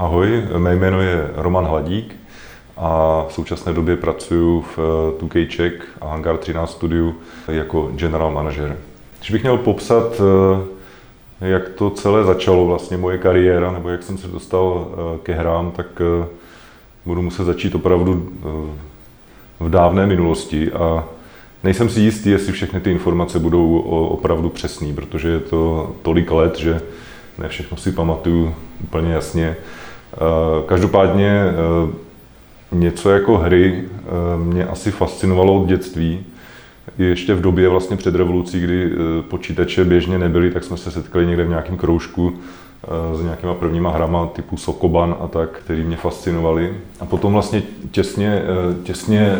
Ahoj, mé jméno je Roman Hladík a v současné době pracuji v 2K Czech a Hangar 13 studiu jako general manager. Když bych měl popsat, eh, jak to celé začalo, vlastně moje kariéra, nebo jak jsem se dostal eh, ke hrám, tak eh, budu muset začít opravdu v dávné minulosti a nejsem si jistý, jestli všechny ty informace budou opravdu přesné, protože je to tolik let, že ne všechno si pamatuju úplně jasně. Každopádně něco jako hry mě asi fascinovalo od dětství. Ještě v době vlastně před revolucí, kdy počítače běžně nebyly, tak jsme se setkali někde v nějakém kroužku s nějakýma prvníma hrama typu Sokoban a tak, který mě fascinovali. A potom vlastně těsně, těsně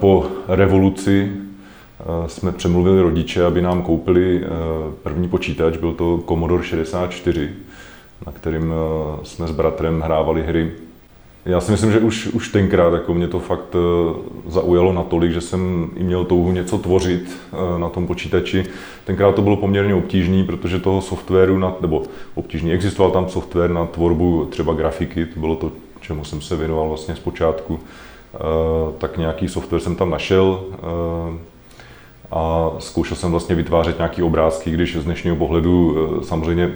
po revoluci jsme přemluvili rodiče, aby nám koupili první počítač, byl to Commodore 64, na kterým jsme s bratrem hrávali hry já si myslím, že už, už tenkrát jako mě to fakt eh, zaujalo natolik, že jsem i měl touhu něco tvořit eh, na tom počítači. Tenkrát to bylo poměrně obtížné, protože toho softwaru, na, nebo obtížný, existoval tam software na tvorbu třeba grafiky, to bylo to, čemu jsem se věnoval vlastně zpočátku. Eh, tak nějaký software jsem tam našel a zkoušel jsem vlastně vytvářet nějaký obrázky, když z dnešního pohledu samozřejmě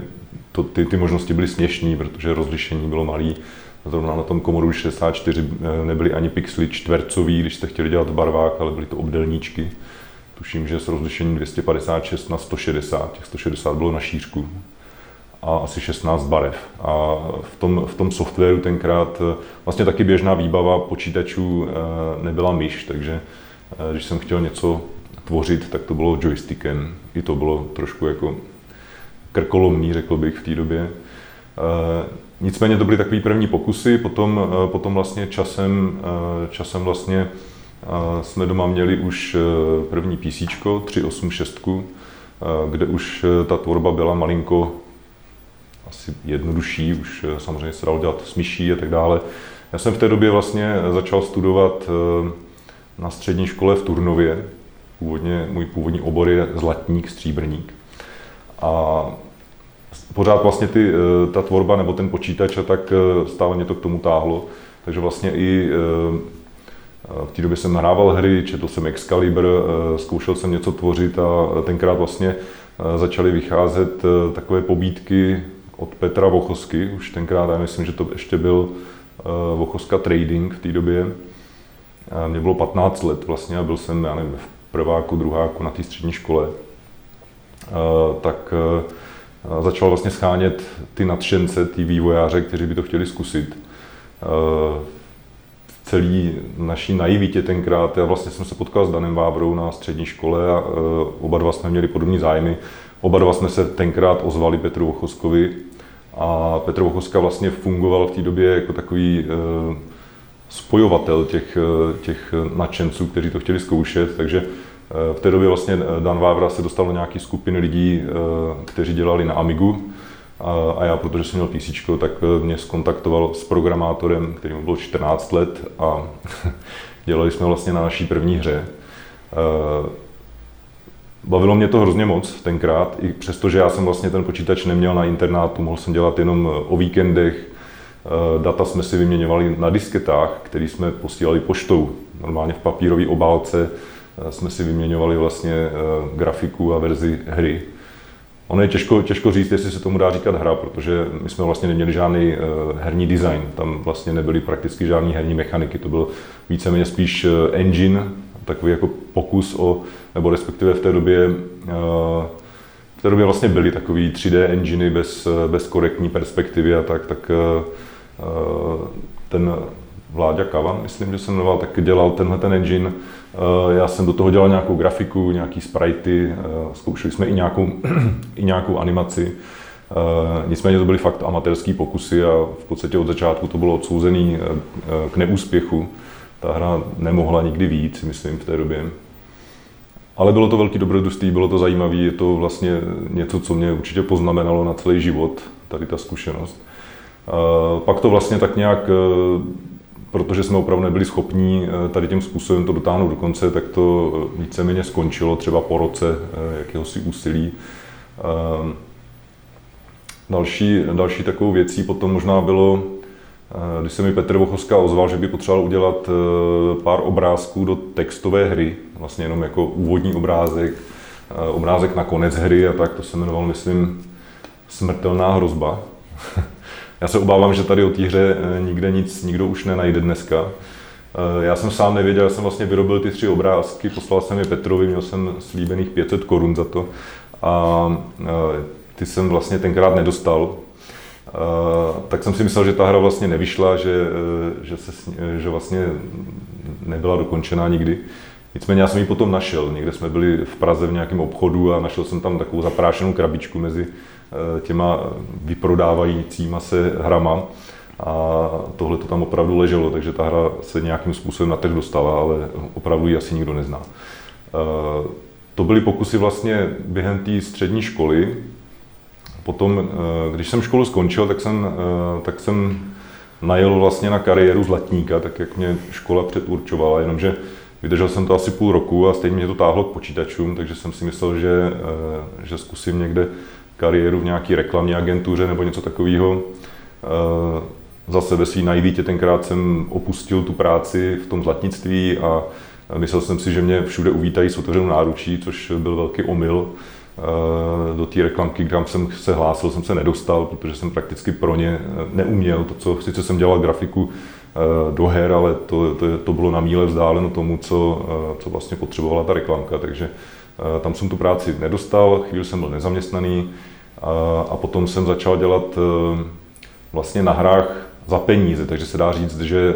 to, ty, ty možnosti byly směšné, protože rozlišení bylo malé Zrovna na tom Commodore 64 eh, nebyly ani pixely čtvercový, když jste chtěli dělat v barvách, ale byly to obdelníčky. Tuším, že s rozlišením 256 na 160, těch 160 bylo na šířku a asi 16 barev. A v tom, v tom softwaru tenkrát eh, vlastně taky běžná výbava počítačů eh, nebyla myš, takže když jsem chtěl něco tvořit, tak to bylo joystickem. I to bylo trošku jako krkolomný, řekl bych v té době. Nicméně to byly takové první pokusy, potom, eh, potom vlastně časem, eh, časem vlastně eh, jsme doma měli už první PC 386, kde už ta tvorba byla malinko asi jednodušší, už samozřejmě se dalo dělat s myší a tak dále. Já jsem v té době vlastně začal studovat na střední škole v Turnově. Původně, můj původní obor je zlatník, stříbrník. A pořád vlastně ty, eh, ta tvorba nebo ten počítač a tak eh, stále mě to k tomu táhlo. Takže vlastně i eh, v té době jsem hrával hry, četl jsem Excalibur, zkoušel jsem něco tvořit a tenkrát vlastně začaly vycházet takové pobídky od Petra Vochosky, už tenkrát, já myslím, že to ještě byl Vochoska Trading v té době. Mně bylo 15 let vlastně a byl jsem, já nevím, v prváku, druháku na té střední škole. Tak začal vlastně schánět ty nadšence, ty vývojáře, kteří by to chtěli zkusit. V celý naší naivitě tenkrát, já vlastně jsem se potkal s Danem Vávrou na střední škole a oba dva jsme měli podobné zájmy. Oba dva jsme se tenkrát ozvali Petru Vochoskovi a Petr Vochoska vlastně fungoval v té době jako takový spojovatel těch, těch nadšenců, kteří to chtěli zkoušet, takže v té době vlastně Dan Vávra se dostal do nějaké skupiny lidí, eh, kteří dělali na Amigu. A já, protože jsem měl PC, tak eh, mě skontaktoval s programátorem, který mu bylo 14 let a dělali jsme vlastně na naší první hře. Eh, bavilo mě to hrozně moc tenkrát, i přestože já jsem vlastně ten počítač neměl na internátu, mohl jsem dělat jenom o víkendech, data jsme si vyměňovali na disketách, které jsme posílali poštou, normálně v papírové obálce, Eh, jsme si vyměňovali vlastně eh, grafiku a verzi hry. Ono je těžko, těžko říct, jestli se tomu dá říkat hra, protože my jsme vlastně neměli žádný eh, herní design, tam vlastně nebyly prakticky žádný herní mechaniky, to byl víceméně spíš engine, takový jako pokus o, nebo respektive v té době v té době vlastně byly takový 3D enginy bez, bez korektní perspektivy a tak, tak ten Vláďa Kavan, myslím, že se jmenoval, tak dělal tenhle ten engine. Eh, já jsem do toho dělal nějakou grafiku, nějaký sprite, eh, zkoušeli jsme i nějakou, i nějakou animaci. Eh, nicméně to byly fakt amatérský pokusy a v podstatě od začátku to bylo odsouzený k neúspěchu. Ta hra nemohla nikdy víc, myslím, v té době. Ale bylo to velký dobrodružství, bylo to zajímavé, je to vlastně něco, co mě určitě poznamenalo na celý život, tady ta zkušenost. Pak to vlastně tak nějak protože jsme opravdu nebyli schopní eh, tady tím způsobem to dotáhnout do konce, tak to eh, víceméně skončilo třeba po roce eh, jakéhosi úsilí. Další, další takovou věcí potom možná bylo, když se mi Petr Vochovská ozval, že by potřeboval udělat pár obrázků do textové hry, vlastně jenom jako úvodní obrázek, obrázek na konec hry a tak, to se jmenoval, myslím, Smrtelná hrozba. Já se obávám, že tady o té hře nikde nic nikdo už nenajde dneska. Já jsem sám nevěděl, já jsem vlastně vyrobil ty tři obrázky, poslal jsem je Petrovi, měl jsem slíbených 500 korun za to. A ty jsem vlastně tenkrát nedostal. Tak jsem si myslel, že ta hra vlastně nevyšla, že, eh, že, se, že vlastně nebyla dokončená nikdy. Nicméně já jsem ji potom našel. Někde jsme byli v Praze v nějakém obchodu a našel jsem tam takovou zaprášenou krabičku mezi eh, těma vyprodávajícíma se hrama. A tohle to tam opravdu leželo, takže ta hra se nějakým způsobem na trh dostala, ale opravdu ji asi nikdo nezná. To byly pokusy vlastně během té střední školy, Potom, eh, když jsem školu skončil, tak jsem, eh, tak jsem najel vlastně na kariéru zlatníka, tak jak mě škola předurčovala, jenomže vydržel jsem to asi půl roku a stejně mě to táhlo k počítačům, takže jsem si myslel, že, eh, že zkusím někde kariéru v nějaké reklamní agentuře nebo něco takového. Zase ve svý najdítě tenkrát jsem opustil tu práci v tom zlatnictví a myslel jsem si, že mě všude uvítají s otevřenou náručí, což byl velký omyl. Eh, do té reklamky, kam jsem se hlásil, jsem se nedostal, protože jsem prakticky pro ně eh, neuměl to, co sice jsem dělal grafiku eh, do her, ale to, to, to bylo na míle vzdáleno tomu, co, co vlastně potřebovala ta reklamka, takže tam jsem tu práci nedostal, chvíli jsem byl nezaměstnaný a, a potom jsem začal dělat vlastně na hrách za peníze, takže se dá říct, že,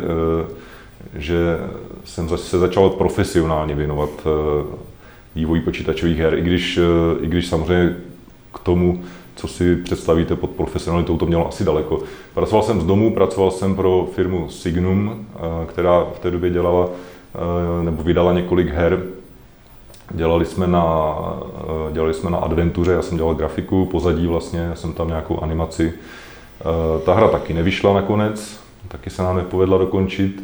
že jsem se začal profesionálně věnovat vývoji počítačových her, i když, eh, i když samozřejmě k tomu, co si představíte pod profesionalitou, to mělo asi daleko. Pracoval jsem z domu, pracoval jsem pro firmu Signum, eh, která v té době dělala eh, nebo vydala několik her. Dělali jsme na, dělali jsme na adventuře, já jsem dělal grafiku, pozadí vlastně, já jsem tam nějakou animaci. Ta hra taky nevyšla nakonec, taky se nám nepovedla dokončit.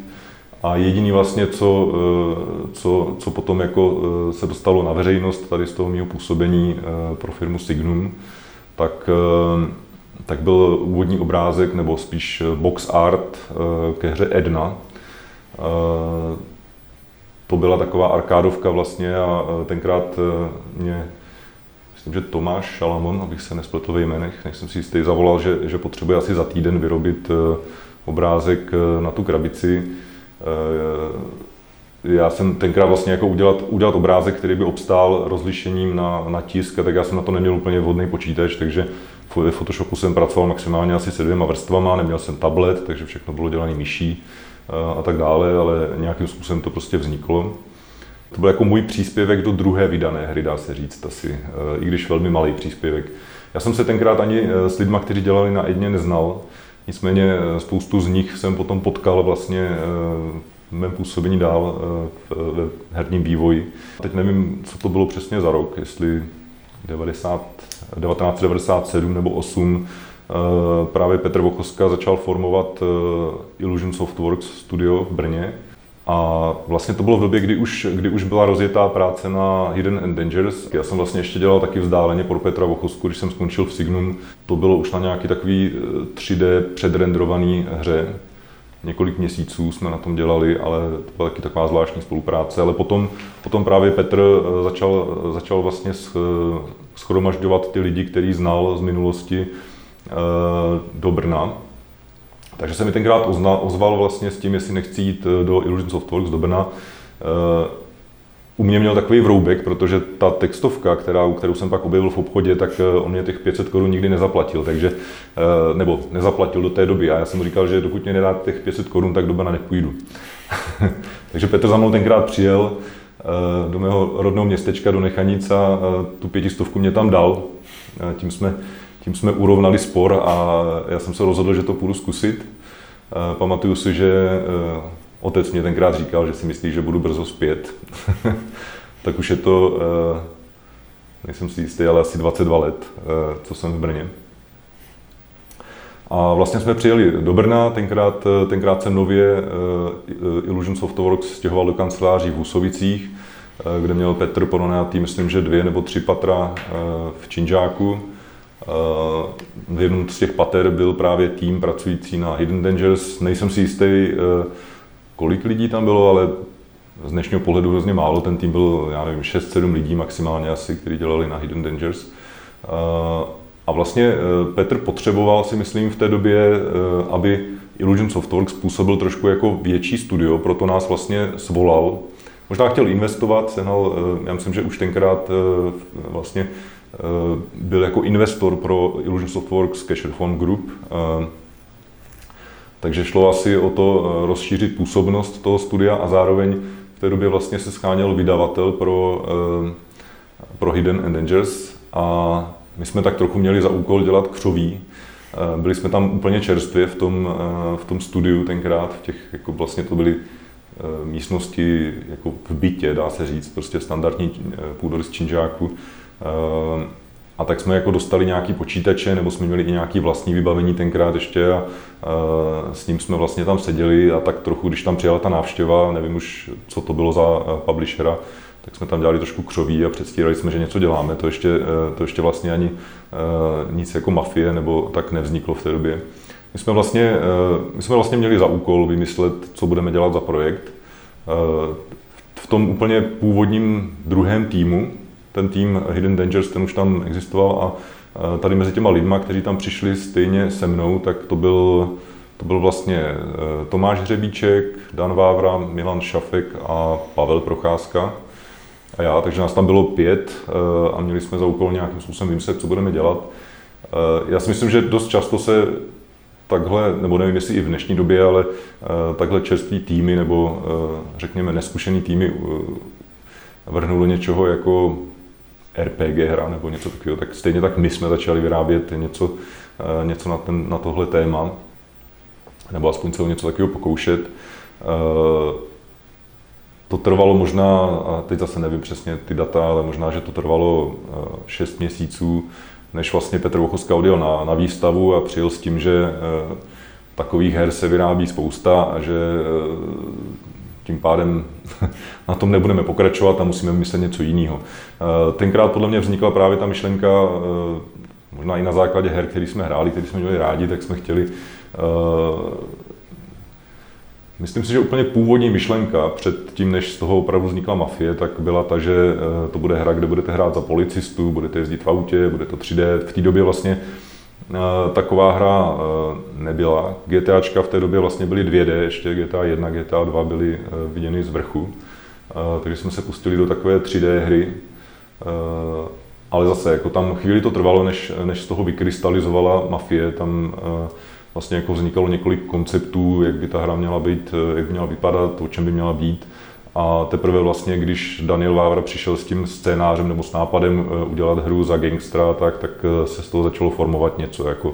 A jediný vlastně, co, eh, co, co potom jako eh, se dostalo na veřejnost tady z toho mého působení eh, pro firmu Signum, tak, tak byl úvodní obrázek, nebo spíš box art ke hře Edna. To byla taková arkádovka vlastně a tenkrát mě, myslím, že Tomáš Šalamon, abych se nespletl ve jménech, než jsem si jistý, zavolal, že, že potřebuje asi za týden vyrobit obrázek na tu krabici. Já jsem tenkrát vlastně jako udělat, udělat obrázek, který by obstál rozlišením na, na tisk, tak já jsem na to neměl úplně vhodný počítač, takže ve Photoshopu jsem pracoval maximálně asi se dvěma vrstvama, neměl jsem tablet, takže všechno bylo dělané myší a tak dále, ale nějakým způsobem to prostě vzniklo. To byl jako můj příspěvek do druhé vydané hry, dá se říct asi, eh, i když velmi malý příspěvek. Já jsem se tenkrát ani s lidmi, kteří dělali na Edně, neznal, Nicméně eh, spoustu z nich jsem potom potkal vlastně eh, v mém působení dál eh, v herním vývoji. Teď nevím, co to bylo přesně za rok, jestli 90, 1997 nebo 8 právě Petr Vochoska začal formovat Illusion Softworks studio v Brně, a vlastně to bylo v době, kdy už, kdy už byla rozjetá práce na Hidden and Dangerous. Já jsem vlastně ještě dělal taky vzdáleně pro Petra Vochosku, když jsem skončil v Signum. To bylo už na nějaký takový 3D eh, předrendrovaný hře. Několik měsíců jsme na tom dělali, ale to byla taky taková zvláštní spolupráce. Ale potom, potom právě Petr eh, začal, eh, začal vlastně schromažďovat ty lidi, který znal z minulosti do Brna takže se mi tenkrát ozna, ozval vlastně s tím, jestli nechci jít eh, do Illusion Softworks do Brna. Eh, u mě měl takový vroubek, protože ta textovka, která, kterou jsem pak objevil v obchodě, tak eh, on mě těch 500 korun nikdy nezaplatil, takže, nebo nezaplatil do té doby. A já jsem mu říkal, že dokud mě nedá těch 500 korun, tak do Brna nepůjdu. takže Petr za mnou tenkrát přijel do mého rodného městečka, do Nechanic a tu pětistovku mě tam dal. Tím jsme tím jsme urovnali spor a já jsem se rozhodl, že to půjdu zkusit. Eh, pamatuju si, že eh, otec mě tenkrát říkal, že si myslí, že budu brzo zpět. tak už je to, eh, nejsem si jistý, ale asi 22 let, co jsem v Brně. A vlastně jsme přijeli do Brna, tenkrát, tenkrát jsem nově Illusion Softworks stěhoval do kanceláří v Husovicích, kde měl Petr pronajatý, myslím, že dvě nebo tři patra v Činžáku v jednom z těch pater byl právě tým pracující na Hidden Dangers. Nejsem si jistý, kolik lidí tam bylo, ale z dnešního pohledu hrozně málo. Ten tým byl, já nevím, 6-7 lidí maximálně asi, kteří dělali na Hidden Dangers. A vlastně Petr potřeboval si myslím v té době, aby Illusion Softworks způsobil trošku jako větší studio, proto nás vlastně svolal. Možná chtěl investovat, sehnal, já myslím, že už tenkrát vlastně byl jako investor pro Illusion Softworks Cash Reform Group. Takže šlo asi o to rozšířit působnost toho studia a zároveň v té době vlastně se scháněl vydavatel pro, pro Hidden Endangers a my jsme tak trochu měli za úkol dělat křoví. Byli jsme tam úplně čerstvě v tom, v tom studiu tenkrát, v těch, jako vlastně to byly místnosti jako v bytě, dá se říct, prostě standardní půdorys činžáku. Ehm, a tak jsme jako dostali nějaký počítače, nebo jsme měli i nějaký vlastní vybavení tenkrát ještě a eh, s ním jsme vlastně tam seděli a tak trochu, když tam přijela ta návštěva, nevím už, co to bylo za eh, publishera, tak jsme tam dělali trošku křoví a předstírali jsme, že něco děláme. To ještě, eh, to ještě vlastně ani nic jako mafie nebo tak nevzniklo v té době. My jsme vlastně, my jsme vlastně měli za úkol vymyslet, co budeme dělat za projekt. V tom úplně původním druhém týmu, ten tým Hidden Dangers, ten už tam existoval a tady mezi těma lidma, kteří tam přišli stejně se mnou, tak to byl, to byl vlastně e, Tomáš Hřebíček, Dan Vávra, Milan Šafek a Pavel Procházka a já, takže nás tam bylo pět e, a měli jsme za úkol nějakým způsobem vymyslet, co budeme dělat. E, já si myslím, že dost často se takhle, nebo nevím, jestli i v dnešní době, ale takhle čerství týmy nebo řekněme neskušený týmy vrhnou do něčeho jako RPG hra nebo něco takového, tak stejně tak my jsme začali vyrábět něco, eh, něco na, ten, na tohle téma, nebo aspoň se o něco takového pokoušet. Eh, to trvalo možná, a teď zase nevím přesně ty data, ale možná, že to trvalo 6 eh, měsíců, než vlastně Petr Vochoska odjel na, na výstavu a přijel s tím, že takových her se vyrábí spousta a že tím pádem na tom nebudeme pokračovat a musíme myslet něco jiného. Eh, tenkrát podle mě vznikla právě ta myšlenka, eh, možná i na základě her, který jsme hráli, který jsme měli rádi, tak jsme chtěli eh, Myslím si, že úplně původní myšlenka před tím, než z toho opravdu vznikla mafie, tak byla ta, že to bude hra, kde budete hrát za policistu, budete jezdit v autě, bude to 3D. V té době vlastně taková hra nebyla. GTAčka v té době vlastně byly 2D, ještě GTA 1, GTA 2 byly viděny z vrchu. Takže jsme se pustili do takové 3D hry, ale zase, jako tam chvíli to trvalo, než, než z toho vykrystalizovala mafie, tam vlastně jako vznikalo několik konceptů, jak by ta hra měla být, jak by měla vypadat, o čem by měla být. A teprve vlastně, když Daniel Vávra přišel s tím scénářem nebo s nápadem eh, udělat hru za gangstra, tak, tak eh, se z toho začalo formovat něco jako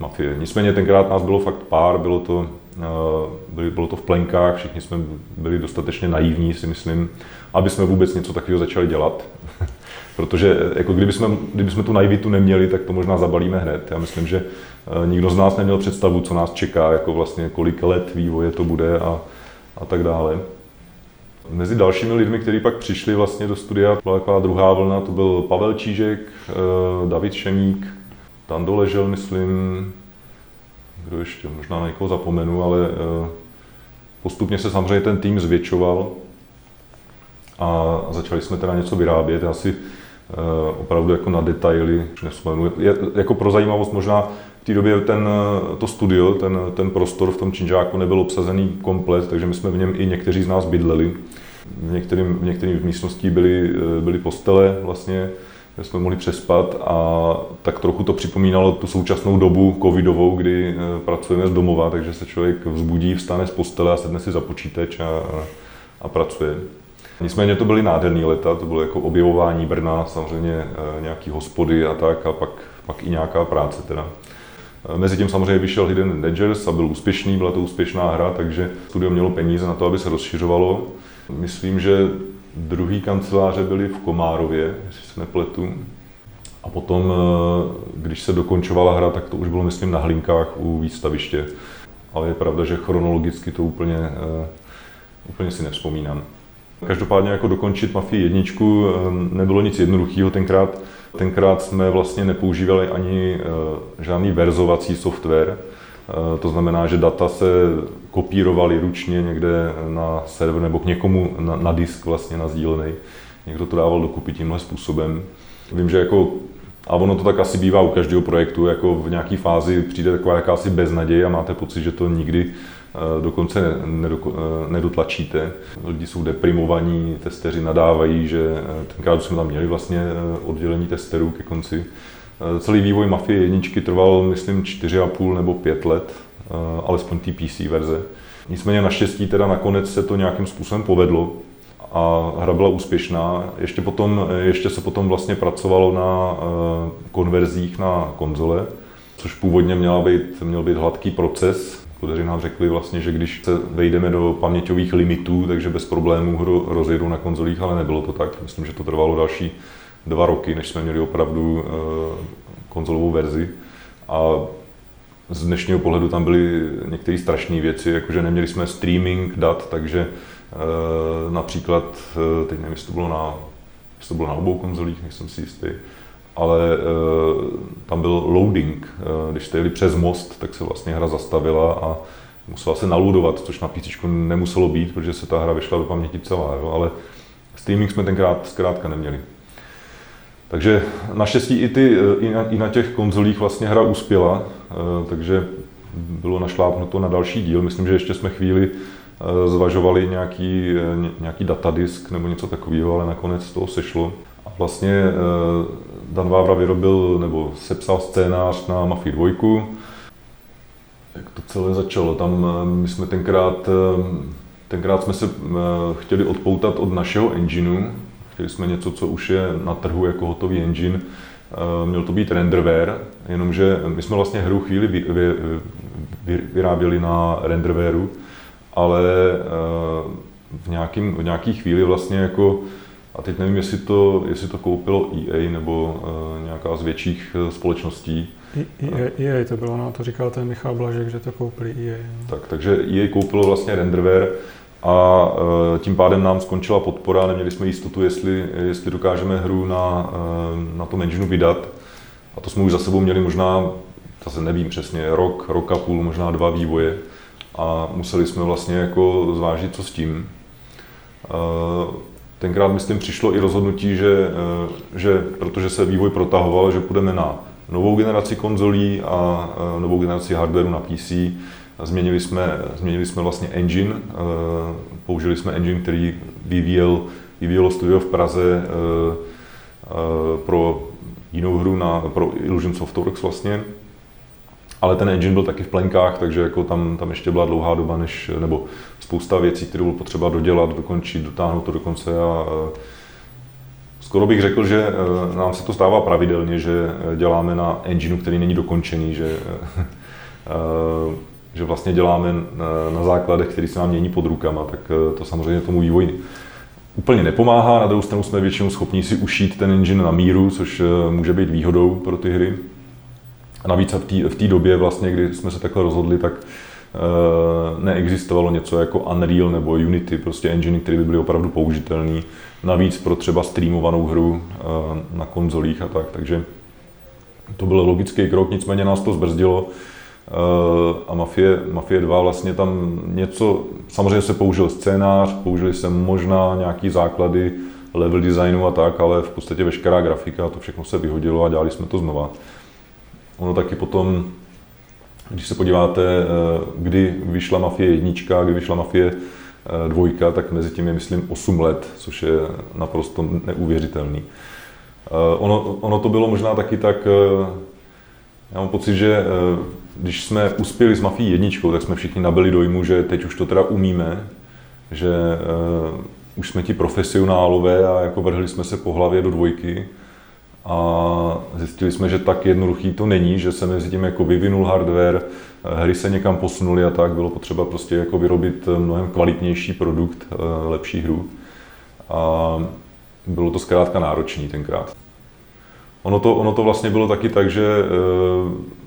mafie. Nicméně tenkrát nás bylo fakt pár, bylo to, eh, bylo to v plenkách, všichni jsme byli dostatečně naivní, si myslím, aby jsme vůbec něco takového začali dělat. Protože jako kdyby, jsme, kdyby jsme tu naivitu neměli, tak to možná zabalíme hned. Já myslím, že nikdo z nás neměl představu, co nás čeká, jako vlastně kolik let vývoje to bude a, a tak dále. Mezi dalšími lidmi, kteří pak přišli vlastně do studia, byla taková druhá vlna, to byl Pavel Čížek, eh, David Šemík, tam doležel, myslím, kdo ještě, možná na někoho zapomenu, ale eh, postupně se samozřejmě ten tým zvětšoval a začali jsme teda něco vyrábět. Já si eh, opravdu jako na detaily nespomenu. Jako pro zajímavost možná té době ten, to studio, ten, ten prostor v tom Činžáku nebyl obsazený komplet, takže my jsme v něm i někteří z nás bydleli. V některým, v některých místností byly, byly postele vlastně, kde jsme mohli přespat a tak trochu to připomínalo tu současnou dobu covidovou, kdy eh, pracujeme z domova, takže se člověk vzbudí, vstane z postele a sedne si za počítač a, a, a pracuje. Nicméně to byly nádherné leta, to bylo jako objevování Brna, samozřejmě eh, nějaký hospody a tak a pak, pak i nějaká práce teda. Mezitím samozřejmě vyšel Hidden Dangers a byl úspěšný, byla to úspěšná hra, takže studio mělo peníze na to, aby se rozšiřovalo. Myslím, že druhý kanceláře byly v Komárově, jestli se nepletu. A potom, eh, když se dokončovala hra, tak to už bylo, myslím, na Hlinkách u výstaviště. Ale je pravda, že chronologicky to úplně, eh, úplně si nevzpomínám. Každopádně jako dokončit Mafii jedničku eh, nebylo nic jednoduchého. Tenkrát Tenkrát jsme vlastně nepoužívali ani žádný verzovací software, to znamená, že data se kopírovaly ručně někde na server nebo k někomu na, na disk vlastně na sdílený. Někdo to dával dokupy tímhle způsobem. Vím, že jako a ono to tak asi bývá u každého projektu, jako v nějaké fázi přijde taková jakási beznaděj a máte pocit, že to nikdy eh, dokonce eh, nedotlačíte. Lidi jsou deprimovaní, testeři nadávají, že eh, tenkrát jsme tam měli vlastně oddělení testerů ke konci. Celý vývoj Mafie jedničky trval, myslím, 4,5 nebo 5 let, alespoň té PC verze. Nicméně naštěstí teda nakonec se to nějakým způsobem povedlo a hra byla úspěšná. Ještě, potom, ještě se potom vlastně pracovalo na eh, konverzích na konzole, což původně měla být, měl být hladký proces. Kodeři nám řekli vlastně, že když se vejdeme do paměťových limitů, takže bez problémů hru rozjedou na konzolích, ale nebylo to tak. Myslím, že to trvalo další dva roky, než jsme měli opravdu eh, konzolovou verzi. A z dnešního pohledu tam byly některé strašné věci, jakože neměli jsme streaming dat, takže Eh, například, eh, teď nevím, jestli to bylo na, jestli to bylo na obou konzolích, nejsem si jistý, ale tam byl loading. Když jste jeli přes most, tak se vlastně hra zastavila a musela se naludovat, což na PC nemuselo být, protože se ta hra vyšla do paměti celá, jo? ale streaming jsme tenkrát zkrátka neměli. Takže naštěstí i, ty, i, na, i na těch konzolích vlastně hra uspěla, takže bylo našlápnuto na další díl. Myslím, že ještě jsme chvíli Eh, zvažovali nějaký, eh, nějaký datadisk nebo něco takového, ale nakonec toho sešlo. A vlastně eh, Dan Vávra vyrobil nebo sepsal scénář na Mafii 2. Jak to celé začalo? Tam my jsme tenkrát, tenkrát jsme se chtěli odpoutat od našeho engineu. Chtěli jsme něco, co už je na trhu jako hotový engine. Měl to být renderware, jenomže my jsme vlastně hru chvíli vy, vy, vy, vyráběli na renderwareu, ale eh, v, nějakým, v nějaký chvíli vlastně jako, a teď nevím, jestli to, jestli to koupilo EA nebo uh, nějaká z větších eh, společností. EA, EA to bylo, no, to říkal ten Michal Blažek, že to koupili EA. No. Tak, takže EA koupilo vlastně renderware a uh, tím pádem nám skončila podpora, neměli jsme jistotu, jestli, jestli dokážeme hru na, uh, na tom engineu vydat. A to jsme už za sebou měli možná, zase nevím přesně, rok, rok a půl, možná dva vývoje a museli jsme vlastně jako zvážit, co s tím. Tenkrát, myslím, přišlo i rozhodnutí, že, e, že protože se vývoj protahoval, že půjdeme na novou generaci konzolí a e, novou generaci hardwareu na PC. Změnili jsme, změnili jsme vlastně engine, e, použili jsme engine, který vyvíjel, vyvíjelo studio v Praze pro jinou hru, na, pro Illusion Softworks vlastně. Ale ten engine byl taky v plenkách, takže jako tam, tam ještě byla dlouhá doba, než, nebo spousta věcí, které bylo potřeba dodělat, dokončit, dotáhnout to do konce a skoro bych řekl, že nám se to stává pravidelně, že děláme na engineu, který není dokončený, že, že vlastně děláme na základech, který se nám mění pod rukama, tak to samozřejmě tomu vývoji úplně nepomáhá. Na druhou stranu jsme většinou schopni si ušít ten engine na míru, což může být výhodou pro ty hry. A navíc v té době, vlastně, kdy jsme se takhle rozhodli, tak neexistovalo něco jako Unreal nebo Unity, prostě engine, které by byly opravdu použitelné. Navíc pro třeba streamovanou hru na konzolích a tak. Takže to byl logický krok, nicméně nás to zbrzdilo. E, a Mafie, Mafie 2 vlastně tam něco, samozřejmě se použil scénář, použili se možná nějaký základy level designu a tak, ale v podstatě veškerá grafika, to všechno se vyhodilo a dělali jsme to znova. Ono taky potom, když se podíváte, eh, kdy vyšla Mafie jednička, kdy vyšla Mafie eh, dvojka, tak mezi tím je, myslím, 8 let, což je naprosto neuvěřitelný. Eh, ono, ono to bylo možná taky tak, já mám pocit, že když jsme uspěli s Mafií jedničkou, tak jsme všichni nabili dojmu, že teď už to teda umíme, že už jsme ti profesionálové a jako vrhli jsme se po hlavě do dvojky a zjistili jsme, že tak jednoduchý to není, že se mezi tím jako vyvinul hardware, hry se někam posunuly a tak, bylo potřeba prostě jako vyrobit mnohem kvalitnější produkt, eh, lepší hru. A bylo to zkrátka náročný tenkrát. Ono to, ono to vlastně bylo taky tak, že eh,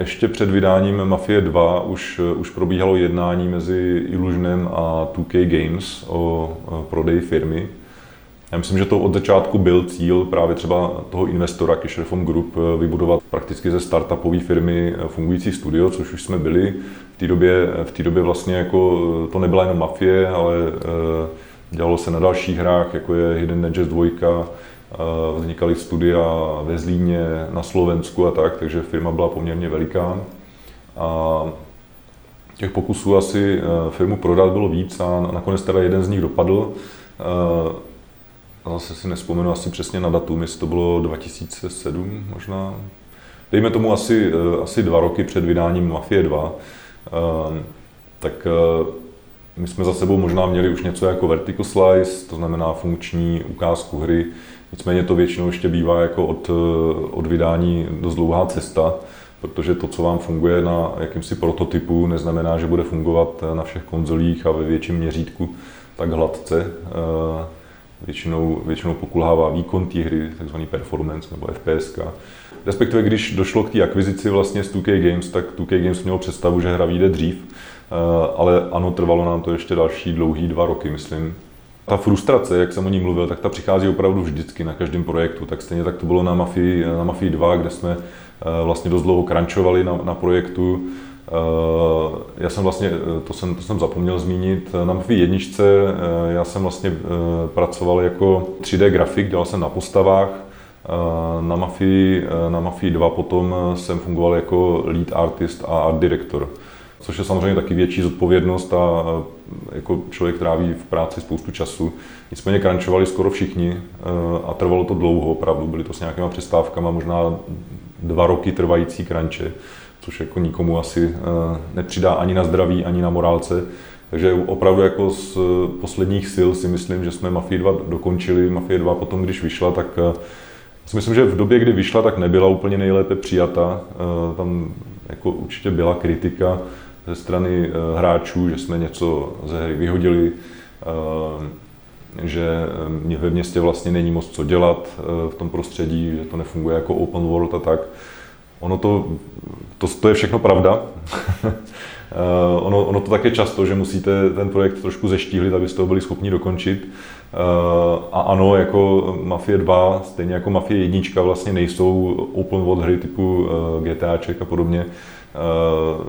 ještě před vydáním Mafie 2 už, už probíhalo jednání mezi Illusionem a 2K Games o prodeji firmy. Já myslím, že to od začátku byl cíl právě třeba toho investora Cash Reform Group vybudovat prakticky ze startupové firmy fungující studio, což už jsme byli. V té době, v té době vlastně jako to nebyla jenom mafie, ale dělalo se na dalších hrách, jako je Hidden Edges 2, vznikaly studia ve Zlíně, na Slovensku a tak, takže firma byla poměrně veliká. A těch pokusů asi eh, firmu prodat bylo víc a nakonec teda jeden z nich dopadl. Eh, zase si nespomenu asi přesně na datum, jestli to bylo 2007 možná. Dejme tomu asi, eh, asi dva roky před vydáním Mafie 2. Tak my jsme za sebou možná měli už něco jako vertical slice, to znamená funkční ukázku hry, Nicméně to většinou ještě bývá jako od, od vydání dost dlouhá cesta, protože to, co vám funguje na jakýmsi prototypu, neznamená, že bude fungovat na všech konzolích a ve větším měřítku tak hladce. Eh, většinou, většinou pokulhává výkon té hry, takzvaný performance nebo FPS. Respektive, když došlo k té akvizici vlastně z 2K Games, tak 2K Games mělo představu, že hra vyjde dřív, eh, ale ano, trvalo nám to ještě další dlouhý dva roky, myslím, ta frustrace, jak jsem o ní mluvil, tak ta přichází opravdu vždycky na každém projektu. Tak stejně tak to bylo na Mafii, na Mafii 2, kde jsme eh, vlastně dost dlouho crunchovali na, na projektu. Eh, já jsem vlastně, eh, to jsem, to jsem zapomněl zmínit, na Mafii jedničce já jsem vlastně pracoval jako 3D grafik, dělal jsem na postavách, na Mafii, na Mafii 2 potom jsem fungoval jako lead artist a art director což je samozřejmě taky větší zodpovědnost a jako člověk tráví v práci spoustu času. Nicméně crunchovali skoro všichni eh, a trvalo to dlouho, opravdu. Byly to s nějakýma přestávkama, možná dva roky trvající crunche, což jako nikomu asi eh, nepřidá ani na zdraví, ani na morálce. Takže opravdu jako z posledních sil si myslím, že jsme Mafii 2 dokončili. Mafie 2 potom, když vyšla, tak eh, si myslím, že v době, kdy vyšla, tak nebyla úplně nejlépe přijata. Tam jako určitě byla kritika, ze strany eh, hráčů, že jsme něco ze hry vyhodili, eh, že eh, ve městě vlastně není moc co dělat v tom prostředí, že to nefunguje jako open world a tak. Ono to, to, to je všechno pravda. ono, ono to tak je často, že musíte ten projekt trošku zeštíhlit, abyste ho byli schopni dokončit. A ano, jako Mafie 2, stejně jako Mafie 1 vlastně nejsou open world hry typu GTAček a podobně. Eh,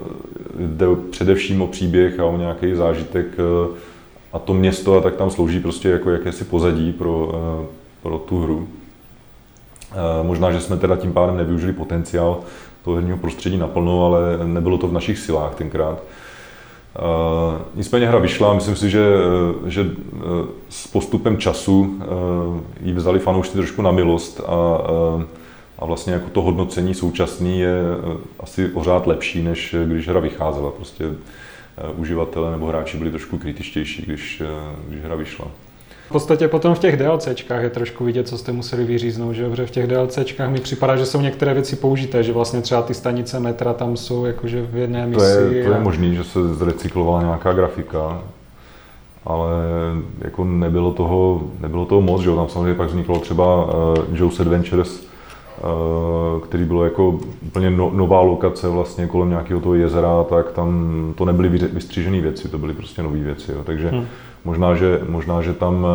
jde především o příběh a o nějaký zážitek eh, a to město a tak tam slouží prostě jako jakési pozadí pro, eh, pro tu hru. Možná, že jsme teda tím pádem nevyužili potenciál toho herního prostředí naplno, ale nebylo to v našich silách tenkrát. nicméně hra vyšla, myslím si, že, že s postupem času ji vzali fanoušci trošku na milost a a vlastně jako to hodnocení současný je eh, asi pořád lepší, než eh, když hra vycházela. Prostě eh, uživatelé nebo hráči byli trošku kritičtější, když, když hra vyšla. V podstatě potom v těch DLCčkách je trošku vidět, co jste museli vyříznout, že dobře v těch DLCčkách mi připadá, že jsou některé věci použité, že vlastně třeba ty stanice metra tam jsou jakože v jedné misi. To je, to je a... možný, že se zrecyklovala nějaká grafika, ale jako nebylo toho, nebylo toho moc, že tam samozřejmě pak vzniklo třeba uh, Joe's Adventures, který bylo jako úplně no, nová lokace vlastně kolem nějakého toho jezera, tak tam to nebyly vystřížené věci, to byly prostě nové věci. Jo. Takže hmm. možná, že, možná, že tam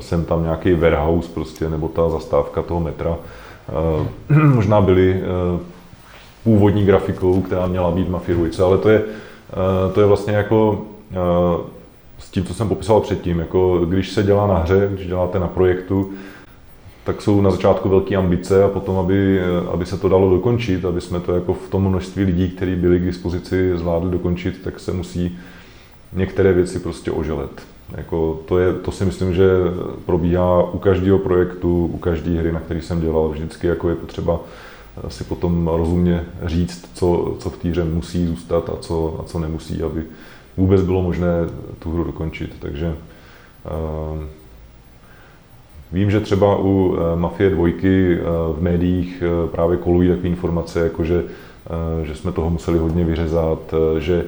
jsem tam nějaký warehouse prostě, nebo ta zastávka toho metra, hmm. možná byly eh, původní grafikou, která měla být Mafia ale to je, to je vlastně jako s tím, co jsem popisoval předtím, jako když se dělá na hře, když děláte na projektu, tak jsou na začátku velké ambice a potom, aby, aby se to dalo dokončit, aby jsme to jako v tom množství lidí, kteří byli k dispozici, zvládli dokončit, tak se musí některé věci prostě oželet. Jako to, je, to si myslím, že probíhá u každého projektu, u každé hry, na který jsem dělal, vždycky jako je potřeba si potom rozumně říct, co, co v té hře musí zůstat a co, a co nemusí, aby vůbec bylo možné tu hru dokončit. Takže uh, Vím, že třeba u eh, Mafie dvojky eh, v médiích eh, právě kolují takové informace, jako že, že jsme toho museli hodně vyřezat, že,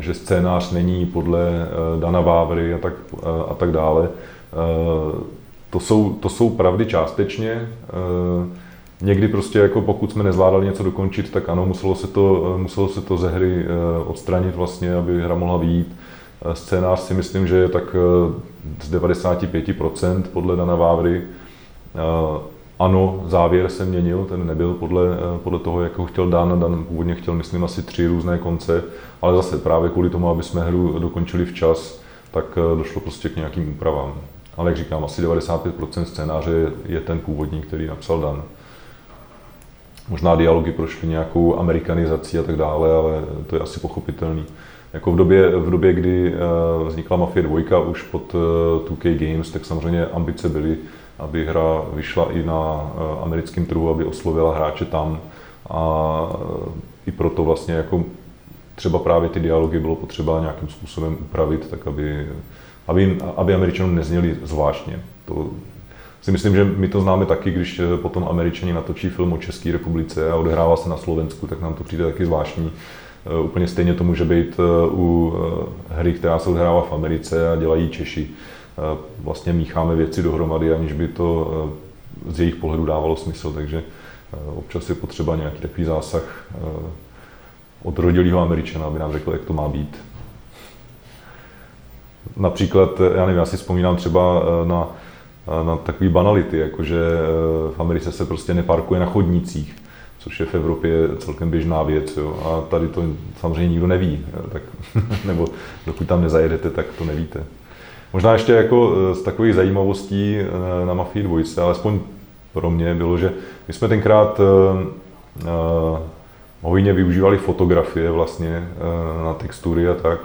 že scénář není podle Dana Vávry a tak, a tak dále. To jsou, to jsou pravdy částečně. Někdy prostě jako pokud jsme nezvládali něco dokončit, tak ano, muselo se to, muselo se to ze hry odstranit vlastně, aby hra mohla vyjít. Scénář si myslím, že je tak z 95% podle Dana Vávry. Ano, závěr se měnil, ten nebyl podle, podle toho, jak ho chtěl Dan. Dan původně chtěl, myslím, asi tři různé konce, ale zase právě kvůli tomu, aby jsme hru dokončili včas, tak došlo prostě k nějakým úpravám. Ale jak říkám, asi 95% scénáře je ten původní, který napsal Dan. Možná dialogy prošly nějakou amerikanizací a tak dále, ale to je asi pochopitelný. Jako v době, v době, kdy eh, vznikla Mafia 2 už pod 2K eh, Games, tak samozřejmě ambice byly, aby hra vyšla i na eh, americkém trhu, aby oslovila hráče tam. A i proto vlastně jako třeba právě ty dialogy bylo potřeba nějakým způsobem upravit, tak aby, aby, aby Američanům nezněli zvláštně. To si myslím, že my to známe taky, když potom Američani natočí film o České republice a odehrává se na Slovensku, tak nám to přijde taky zvláštní. Eh, úplně stejně to může být eh, u eh, hry, která se odehrává v Americe a dělají Češi. Vlastně mícháme věci dohromady, aniž by to z jejich pohledu dávalo smysl, takže občas je potřeba nějaký takový zásah od rodilého Američana, aby nám řekl, jak to má být. Například, já nevím, já si vzpomínám třeba na, na takové banality, jako že v Americe se prostě neparkuje na chodnících což je v Evropě celkem běžná věc. Jo. A tady to samozřejmě nikdo neví, tak, nebo dokud tam nezajedete, tak to nevíte. Možná ještě jako eh, z takových zajímavostí eh, na Mafii 2, alespoň pro mě bylo, že my jsme tenkrát uh, hojně využívali fotografie vlastně na textury a tak.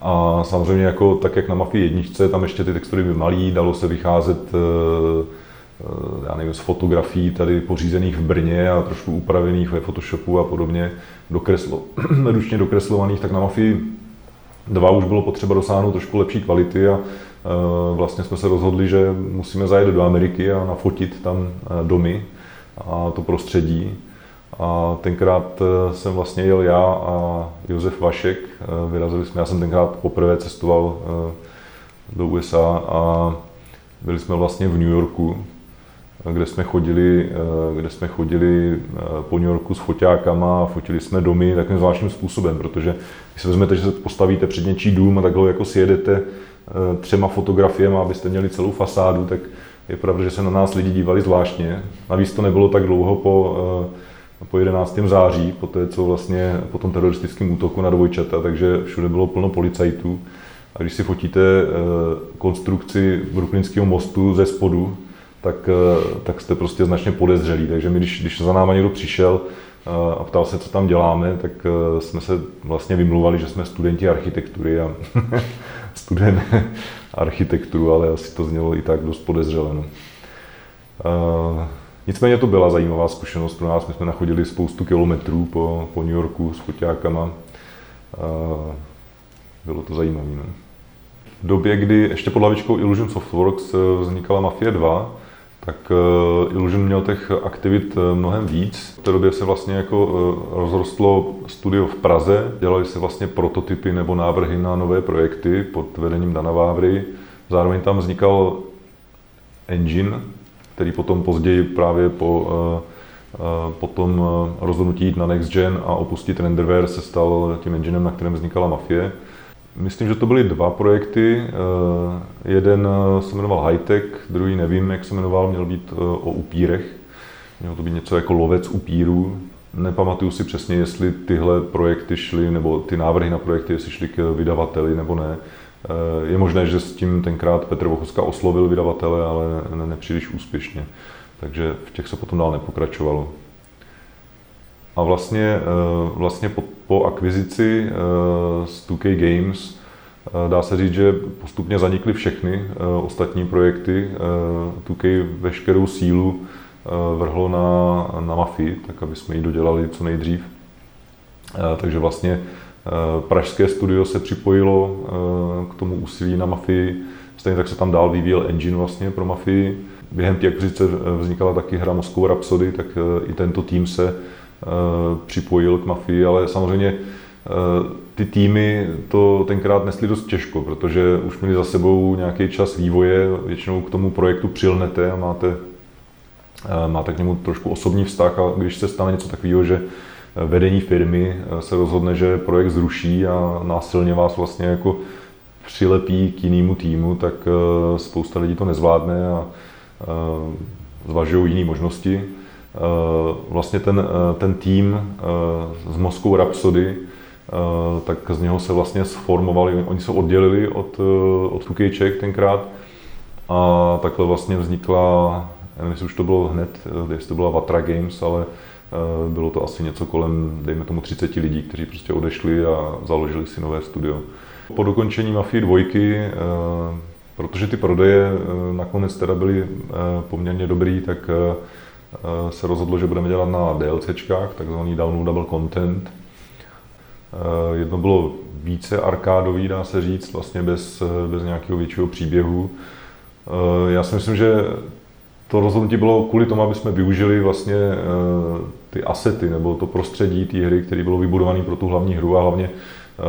A samozřejmě jako tak, jak na Mafii jedničce, tam ještě ty textury byly malý, dalo se vycházet Eh, já nevím, z fotografií tady pořízených v Brně a trošku upravených ve Photoshopu a podobně, dokreslo, ručně dokreslovaných, tak na Mafii 2 už bylo potřeba dosáhnout trošku lepší kvality a eh, vlastně jsme se rozhodli, že musíme zajet do Ameriky a nafotit tam eh, domy a to prostředí. A tenkrát jsem vlastně jel já a Josef Vašek, vyrazili jsme, já jsem tenkrát poprvé cestoval do USA a byli jsme vlastně v New Yorku, kde jsme chodili, eh, kde jsme chodili eh, po New Yorku s foťákama fotili jsme domy takovým zvláštním způsobem, protože když si vezmete, že se postavíte před něčí dům a takhle jako sjedete eh, třema fotografiemi, abyste měli celou fasádu, tak je pravda, že se na nás lidi dívali zvláštně. Navíc to nebylo tak dlouho po, po 11. září, po té, co vlastně po tom teroristickém útoku na dvojčata, takže všude bylo plno policajtů. A když si fotíte konstrukci Brooklynského mostu ze spodu, tak, eh, tak jste prostě značně podezřelí. Takže my, když, když za náma někdo přišel eh, a ptal se, co tam děláme, tak eh, jsme se vlastně vymluvali, že jsme studenti architektury a student architekturu, ale asi to znělo i tak dost podezřele. No. Nicméně to byla zajímavá zkušenost pro nás. My jsme nachodili spoustu kilometrů po, po New Yorku s foťákama. Bylo to zajímavé. No. V době, kdy ještě pod hlavičkou Illusion Softworks vznikala Mafia 2, tak uh, Illusion měl těch aktivit uh, mnohem víc. V té době se vlastně jako uh, rozrostlo studio v Praze, dělali se vlastně prototypy nebo návrhy na nové projekty pod vedením Dana Vávry. Zároveň tam vznikal engine, který potom později právě po, uh, po tom rozhodnutí jít na Next Gen a opustit Renderware se stal tím enginem, na kterém vznikala Mafie. Myslím, že to byly dva projekty. Eh, jeden eh, se jmenoval Hightech, druhý nevím, jak se jmenoval, měl být eh, o upírech. Mělo to být něco jako lovec upírů. Nepamatuju si přesně, jestli tyhle projekty šly, nebo ty návrhy na projekty, jestli šly k vydavateli nebo ne. Je možné, že s tím tenkrát Petr Vochoska oslovil vydavatele, ale ne, nepříliš úspěšně. Takže v těch se potom dál nepokračovalo. A vlastně, vlastně po po akvizici eh, z 2K Games eh, dá se říct, že postupně zanikly všechny eh, ostatní projekty. 2K veškerou sílu vrhlo na, na Mafii, tak aby jsme ji dodělali co nejdřív. Takže vlastně pražské studio se připojilo k tomu úsilí na Mafii. Stejně tak se tam dál vyvíjel engine vlastně pro Mafii. Během té akvizice vznikala taky hra Moscow Rhapsody, tak i tento tým se Eh, připojil k mafii, ale samozřejmě eh, ty týmy to tenkrát nesly dost těžko, protože už měli za sebou nějaký čas vývoje, většinou k tomu projektu přilnete a máte, eh, máte k němu trošku osobní vztah a když se stane něco takového, že vedení firmy se rozhodne, že projekt zruší a násilně vás vlastně jako přilepí k jinému týmu, tak spousta lidí to nezvládne a zvažují jiné možnosti. Vlastně ten, ten tým z Moskou Rhapsody, tak z něho se vlastně sformovali, oni se oddělili od, od 2K tenkrát a takhle vlastně vznikla, nevím, jestli už to bylo hned, jestli to byla Vatra Games, ale Eh, bylo to asi něco kolem, dejme tomu 30 lidí, kteří prostě odešli a založili si nové studio. Po dokončení Mafie dvojky, eh, protože ty prodeje eh, nakonec teda byly poměrně dobrý, tak se rozhodlo, že budeme dělat na DLCčkách, takzvaný downloadable content. Jedno bylo více arkádový, dá se říct, vlastně bez, bez nějakého většího příběhu. Já si myslím, že to rozhodnutí bylo kvůli tomu, aby jsme využili vlastně eh, ty asety nebo to prostředí té hry, které bylo vybudované pro tu hlavní hru a hlavně eh,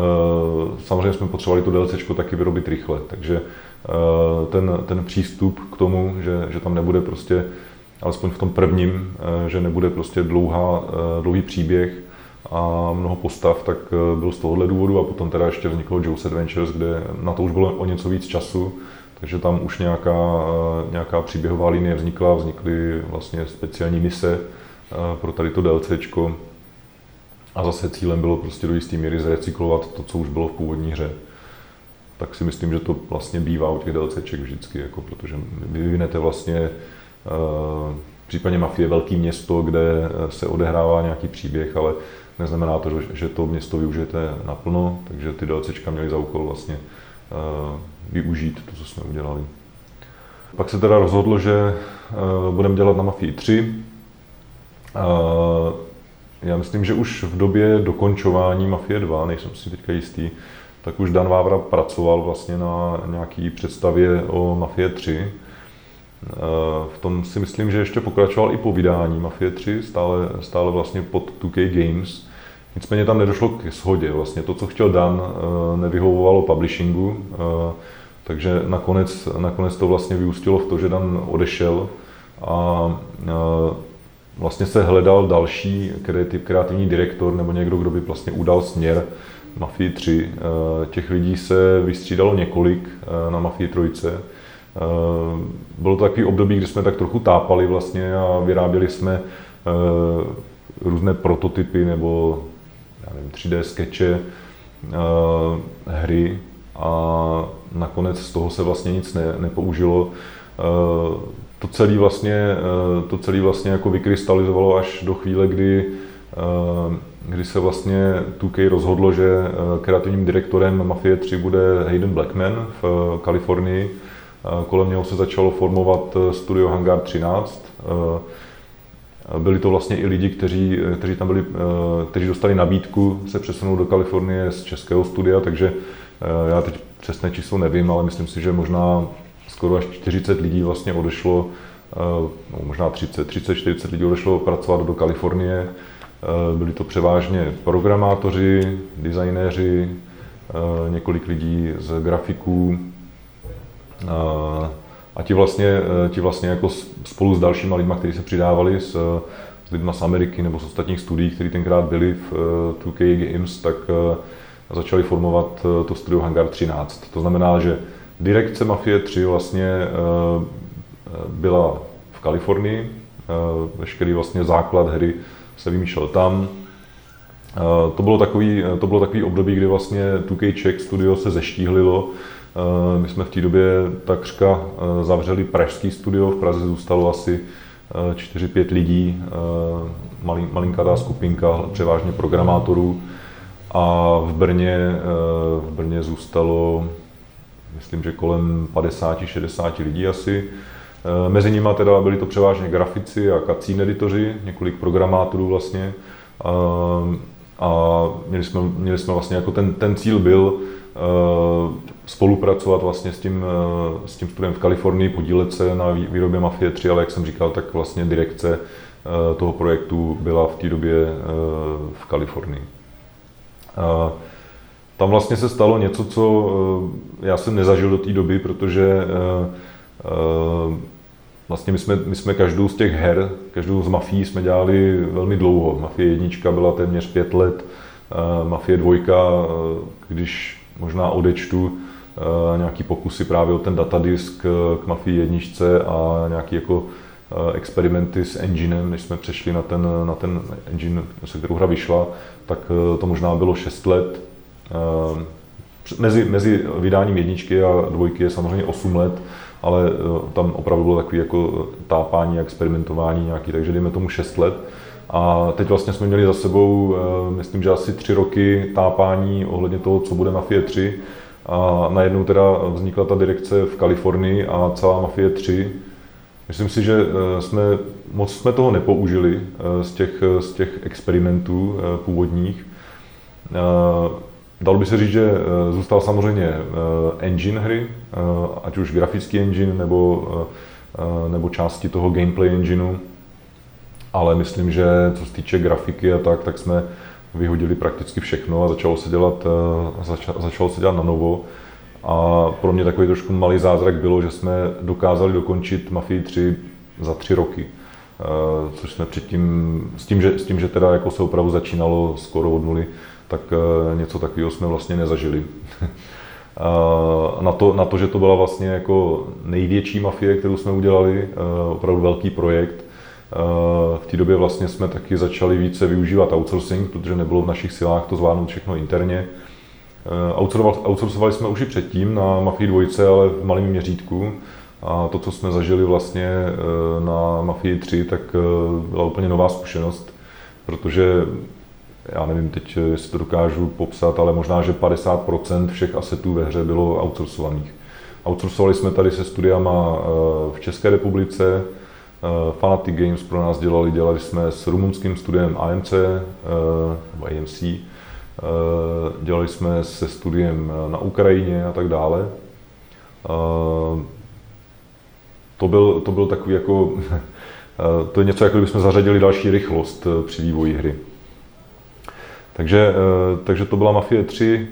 samozřejmě jsme potřebovali to DLC taky vyrobit rychle, takže eh, ten, ten přístup k tomu, že, že tam nebude prostě, alespoň v tom prvním, že nebude prostě dlouhá, dlouhý příběh a mnoho postav, tak byl z tohohle důvodu a potom teda ještě vzniklo Joe's Adventures, kde na to už bylo o něco víc času, takže tam už nějaká, nějaká příběhová linie vznikla, vznikly vlastně speciální mise eh, pro tady to DLCčko. A zase cílem bylo prostě do jisté míry zrecyklovat to, co už bylo v původní hře. Tak si myslím, že to vlastně bývá u těch DLCček vždycky, jako protože vyvinete vlastně eh, v případě Mafie velké město, kde eh, se odehrává nějaký příběh, ale neznamená to, že to město využijete naplno, takže ty DLCčka měly za úkol vlastně využít to, co jsme udělali. Pak se teda rozhodlo, že eh, budeme dělat na Mafii 3. Já myslím, že už v době dokončování Mafie 2, nejsem si teďka jistý, tak už Dan Vávra pracoval vlastně na nějaký představě o Mafie 3. Eh, v tom si myslím, že ještě pokračoval i po vydání Mafie 3, stále, stále vlastně pod 2K Games. Nicméně tam nedošlo k shodě. Vlastně to, co chtěl Dan, eh, nevyhovovalo publishingu. Takže nakonec, nakonec to vlastně vyústilo v to, že Dan odešel a vlastně se hledal další kreativní direktor nebo někdo, kdo by vlastně udal směr Mafii 3. Těch lidí se vystřídalo několik na Mafii 3. Bylo to takový období, kdy jsme tak trochu tápali vlastně a vyráběli jsme různé prototypy nebo já nevím, 3D skeče, hry, a nakonec z toho se vlastně nic ne, nepoužilo. Eh, to celé vlastně, eh, to celé vlastně jako vykrystalizovalo až do chvíle, kdy, eh, kdy se vlastně 2K rozhodlo, že kreativním direktorem Mafie 3 bude Hayden Blackman v Kalifornii. Kolem něho se začalo formovat studio Hangar 13. Byli to vlastně i lidi, kteří, kteří tam byli, kteří dostali nabídku se přesunout do Kalifornie z českého studia, takže Eh, já teď přesné číslo nevím, ale myslím si, že možná skoro až 40 lidí vlastně odešlo, eh, no, možná 30, 30-40 lidí odešlo pracovat do Kalifornie. Eh, byli to převážně programátoři, designéři, několik lidí z grafiků a ti vlastně, ti vlastně jako spolu s dalšíma lidma, kteří se přidávali s, s lidma z Ameriky nebo z ostatních studií, kteří tenkrát byli v 2K Games, tak a začali formovat eh, to studio Hangar 13. To znamená, že direkce Mafie 3 vlastně eh, eh, byla v Kalifornii, veškerý vlastně základ hry se vymýšlel tam. To bylo takový, to bylo takový období, kdy vlastně 2K Czech studio se zeštíhlilo. My jsme v té době takřka zavřeli pražský studio, v Praze zůstalo asi 4-5 lidí, malinkatá skupinka, převážně programátorů. A v Brně, eh, v Brně zůstalo, myslím, že kolem 50-60 lidí asi. Eh, mezi nimi teda byli to převážně grafici a kacín editoři, několik programátorů vlastně. A, měli, jsme, měli jsme vlastně jako ten, ten cíl byl eh, spolupracovat vlastně s tím, s tím studiem v Kalifornii, podílet se na výrobě Mafie 3, ale jak jsem říkal, tak vlastně direkce toho projektu byla v té době v Kalifornii. Tam vlastně se stalo něco, co eh, já jsem nezažil do té doby, protože eh, eh, vlastně my jsme, my jsme každou z těch her, každou z mafií jsme dělali velmi dlouho. Mafie jednička byla téměř pět let, Mafie dvojka, když možná odečtu, nějaký pokusy právě o ten datadisk k Mafii jedničce a nějaký jako experimenty s enginem, než jsme přešli na ten, na ten engine, se kterou hra vyšla, tak to možná bylo 6 let. Mezi, mezi vydáním jedničky a dvojky je samozřejmě 8 let, ale tam opravdu bylo takové jako tápání, experimentování nějaký, takže dejme tomu 6 let. A teď vlastně jsme měli za sebou, eh, myslím, že asi tři roky tápání ohledně toho, co bude Mafie 3. A najednou teda vznikla ta direkce v Kalifornii a celá Mafie 3. Myslím si, že eh, jsme, moc jsme toho nepoužili eh, z těch, z těch experimentů původních. Dalo by se říct, že zůstal samozřejmě engine hry, ať už grafický engine nebo, nebo části toho gameplay engineu ale myslím, že co se týče grafiky a tak, tak jsme vyhodili prakticky všechno a začalo se dělat, eh, zača, začalo se dělat na novo. A pro mě takový trošku malý zázrak bylo, že jsme dokázali dokončit Mafii 3 za tři roky. Eh, což jsme předtím, s tím, že, s tím, že teda jako se opravdu začínalo skoro od nuly, tak eh, něco takového jsme vlastně nezažili. na, to, na to, že to byla vlastně jako největší mafie, kterou jsme udělali, opravdu velký projekt, v té době vlastně jsme taky začali více využívat outsourcing, protože nebylo v našich silách to zvládnout všechno interně. Eh, outsourcovali jsme už i předtím na Mafii 2, ale v malém měřítku. A to, co jsme zažili vlastně eh, na Mafii 3, tak byla úplně nová zkušenost, protože já nevím teď, jestli to dokážu popsat, ale možná, že 50% všech asetů ve hře bylo outsourcovaných. Outsourcovali jsme tady se studiama v České republice, Eh, Fanatic Games pro nás dělali, dělali jsme s rumunským studiem AMC, eh, nebo AMC, eh, dělali jsme se studiem na Ukrajině a tak dále. To byl, to byl takový jako, to je něco, jako kdybychom zařadili další rychlost při vývoji hry. Takže, takže to byla Mafie 3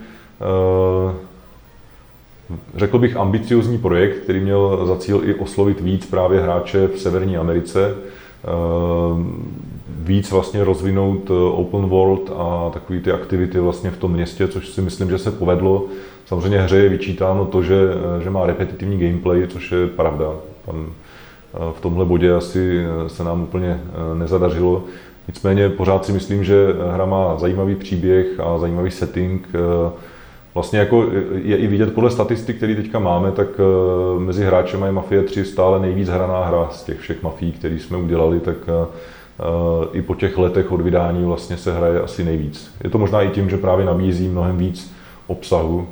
řekl bych, ambiciozní projekt, který měl za cíl i oslovit víc právě hráče v Severní Americe, eh, víc vlastně rozvinout eh, open world a takové ty aktivity vlastně v tom městě, což si myslím, že se povedlo. Samozřejmě hře je vyčítáno to, že, eh, že má repetitivní gameplay, což je pravda. Tam v tomhle bodě asi se nám úplně nezadařilo. Nicméně pořád si myslím, že hra má zajímavý příběh a zajímavý setting, Vlastně jako je i vidět podle statistik, které teďka máme, tak eh, mezi hráči je Mafie 3 stále nejvíc hraná hra z těch všech mafií, které jsme udělali, tak eh, eh, i po těch letech od vydání vlastně se hraje asi nejvíc. Je to možná i tím, že právě nabízí mnohem víc obsahu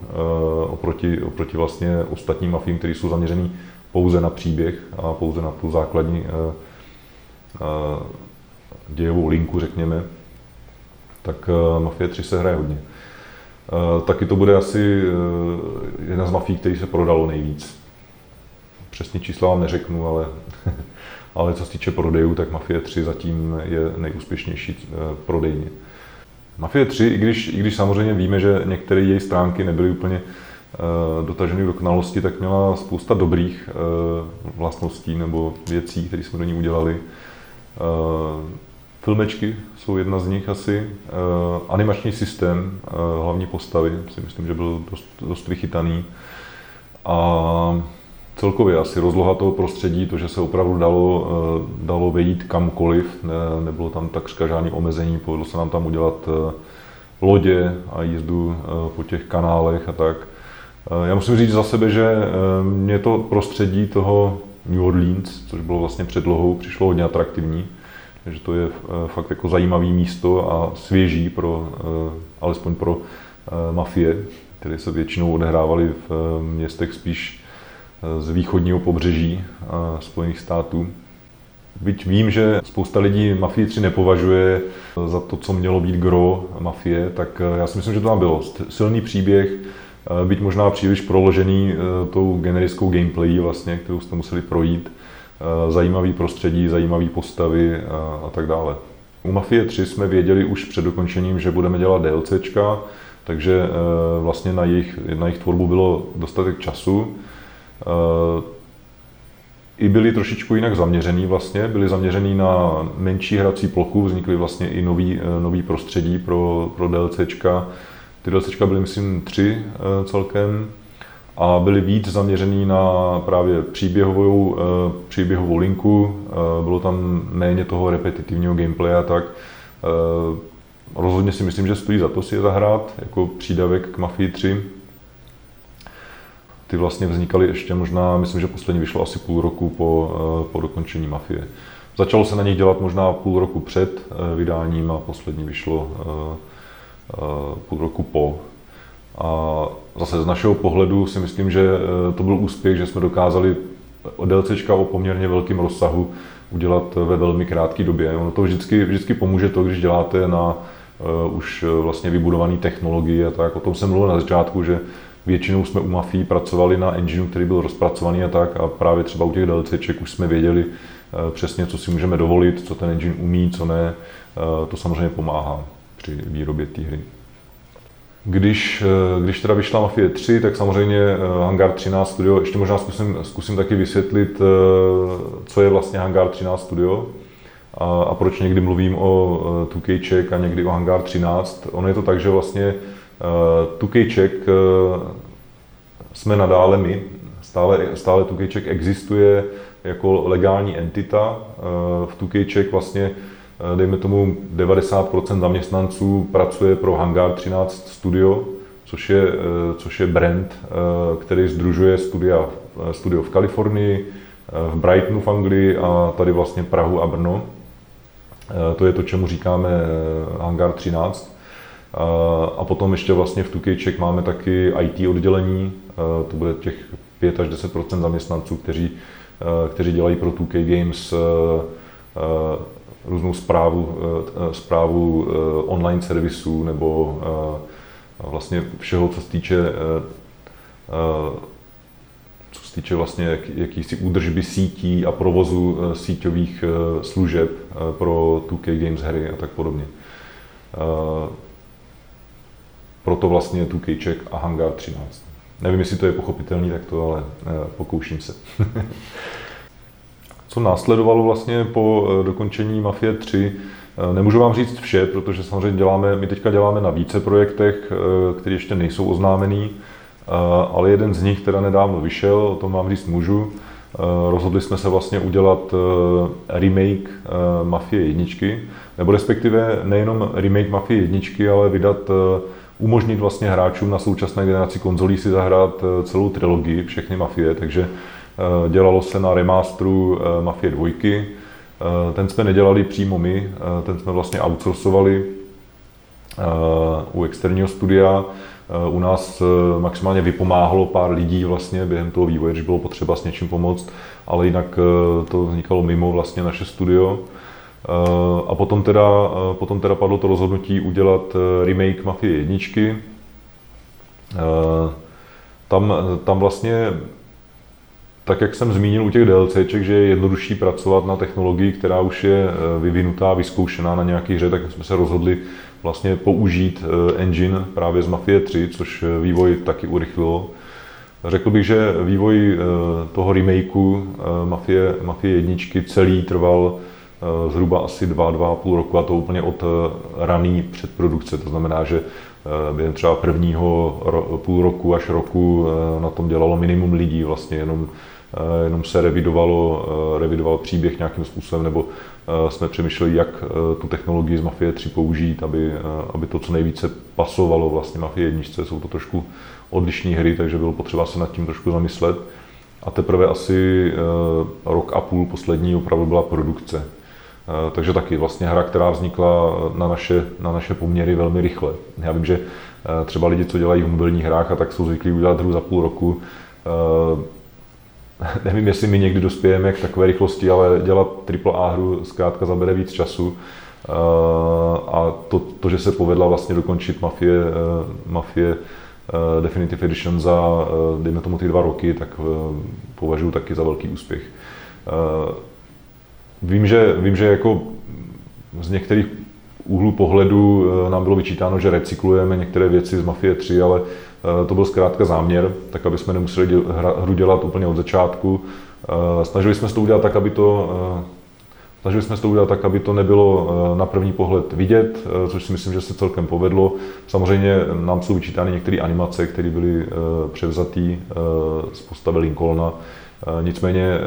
oproti, oproti vlastně ostatním mafím, které jsou zaměřený pouze na příběh a pouze na tu základní dějovou linku, řekněme, tak Mafie 3 se hraje hodně. Eh, taky to bude asi eh, jedna z mafí, který se prodalo nejvíc. Přesně čísla vám neřeknu, ale, ale co se týče prodejů, tak Mafie 3 zatím je nejúspěšnější eh, prodejně. Mafie 3, i když, i když samozřejmě víme, že některé její stránky nebyly úplně dotaženy do dokonalosti, tak měla spousta dobrých vlastností nebo věcí, které jsme do ní udělali. Filmečky jsou jedna z nich asi. Uh, animační systém, uh, hlavní postavy, si myslím, že byl dost, dost vychytaný. A celkově asi rozloha toho prostředí, to, že se opravdu dalo, uh, dalo vejít kamkoliv, ne, nebylo tam takřka žádný omezení, povedlo se nám tam udělat uh, lodě a jízdu uh, po těch kanálech a tak. Já musím říct za sebe, že mě to prostředí toho New Orleans, což bylo vlastně předlohou, přišlo hodně atraktivní že to je eh, fakt jako zajímavé místo a svěží pro, eh, alespoň pro eh, mafie, které se většinou odehrávaly v městech spíš z východního pobřeží Spojených států. Byť vím, že spousta lidí Mafii 3 nepovažuje za to, co mělo být gro mafie, tak já si myslím, že to tam bylo. Silný příběh, byť možná příliš proložený tou generickou gameplay, vlastně, kterou jste museli projít. Eh, zajímavý prostředí, zajímavé postavy a, a tak dále. U Mafie 3 jsme věděli už před dokončením, že budeme dělat DLCčka, takže eh, vlastně na jejich, na jejich tvorbu bylo dostatek času. Eh, I byli trošičku jinak zaměřený vlastně, byli zaměřený na menší hrací plochu, vznikly vlastně i nový, nový prostředí pro, pro DLCčka. Ty DLCčka byly myslím tři celkem a byli víc zaměřený na právě příběhovou, příběhovou linku, bylo tam méně toho repetitivního gameplaye a tak. Rozhodně si myslím, že stojí za to si je zahrát jako přídavek k Mafii 3. Ty vlastně vznikaly ještě možná, myslím, že poslední vyšlo asi půl roku po, po dokončení Mafie. Začalo se na nich dělat možná půl roku před eh, vydáním a poslední vyšlo eh, eh, půl roku po. A zase z našeho pohledu si myslím, že to byl úspěch, že jsme dokázali DLCčka o poměrně velkém rozsahu udělat ve velmi krátké době. Ono to vždycky, vždycky pomůže to, když děláte na uh, už vlastně vybudované technologie a tak. O tom jsem mluvil na začátku, že většinou jsme u Mafii pracovali na engineu, který byl rozpracovaný a tak a právě třeba u těch DLCček už jsme věděli, Eh, přesně, co si můžeme dovolit, co ten engine umí, co ne. Eh, to samozřejmě pomáhá při výrobě té hry. Když, eh, když teda vyšla Mafie 3, tak samozřejmě Hangar 13 Studio, ještě možná zkusím, zkusím taky vysvětlit, co je vlastně Hangar 13 Studio a, a proč někdy mluvím o 2K a někdy o Hangar 13. Ono je to tak, že vlastně 2K jsme nadále my, stále, stále 2K existuje, jako legální entita. Eh, v Tukejček vlastně, eh, dejme tomu, 90% zaměstnanců pracuje pro Hangar 13 Studio, což je, eh, což je brand, který združuje studia, studio v Kalifornii, v Brightonu v Anglii a tady vlastně Prahu a Brno. To je to, čemu říkáme Hangar 13. A potom ještě vlastně v Tukejček máme taky IT oddělení, to bude těch 5 až 10% zaměstnanců, kteří Eh, kteří dělají pro 2K Games eh, eh, různou zprávu, zprávu online servisů nebo vlastně všeho, co se týče co se týče vlastně jak, jakýsi údržby sítí a provozu síťových služeb pro 2K Games hry a tak podobně. Proto vlastně 2K Check a Hangar 13. Nevím, jestli to je pochopitelný takto, ale eh, pokouším se. Co následovalo vlastně po eh, dokončení Mafie 3, eh, Nemůžu vám říct vše, protože samozřejmě děláme, my teďka děláme na více projektech, které ještě nejsou oznámený, ale jeden z nich teda nedávno vyšel, o tom vám říct můžu. Rozhodli jsme se vlastně udělat remake Mafie jedničky, nebo respektive nejenom remake Mafie jedničky, ale vydat umožnit vlastně hráčům na současné generaci konzolí si zahrát eh, celou trilogii, všechny Mafie, takže eh, dělalo se na remasteru eh, Mafie 2. Ten jsme nedělali přímo my, ten jsme vlastně outsourcovali u externího studia. U nás maximálně vypomáhalo pár lidí vlastně během toho vývoje, když bylo potřeba s něčím pomoct, ale jinak to vznikalo mimo vlastně naše studio. Eh, a potom teda, eh, potom teda padlo to rozhodnutí udělat eh, remake Mafie jedničky. Tam, tam vlastně, tak jak jsem zmínil u těch DLCček, že je jednodušší pracovat na technologii, která už je vyvinutá, vyzkoušená na nějaký hře, tak jsme se rozhodli vlastně použít engine právě z Mafie 3, což vývoj taky urychlilo. Řekl bych, že vývoj toho remakeu Mafie, Mafie jedničky celý trval Eh, zhruba asi dva, dva a půl roku a to úplně od eh, raný předprodukce. To znamená, že eh, během třeba prvního půl roku až roku na tom dělalo minimum lidí, vlastně jenom, jenom se revidovalo, revidoval příběh nějakým způsobem, nebo jsme přemýšleli, jak tu technologii z Mafie 3 použít, aby, aby to co nejvíce pasovalo vlastně Mafie 1. Jsou to trošku odlišné hry, takže bylo potřeba se nad tím trošku zamyslet. A teprve asi rok a půl poslední opravdu byla produkce. Eh, takže taky vlastně hra, která vznikla na naše, na naše poměry velmi rychle. Já vím, že eh, třeba lidi, co dělají v mobilních hrách a tak jsou zvyklí udělat hru za půl roku. Eh, nevím, jestli my někdy dospějeme k takové rychlosti, ale dělat AAA hru zkrátka zabere víc času. A to, to že se povedla vlastně dokončit Mafie, Mafie Definitive Edition za, dejme tomu, ty dva roky, tak považuji taky za velký úspěch. Vím, že, vím, že jako z některých úhlů pohledu eh, nám bylo vyčítáno, že recyklujeme některé věci z Mafie 3, ale eh, to byl zkrátka záměr, tak aby jsme nemuseli hru dělat úplně od začátku. Eh, snažili jsme se to udělat tak, aby to Snažili jsme se to udělat tak, aby to nebylo na první pohled vidět, což si myslím, že se celkem povedlo. Samozřejmě nám jsou vyčítány některé animace, které byly převzaté z postavy Lincolna. Nicméně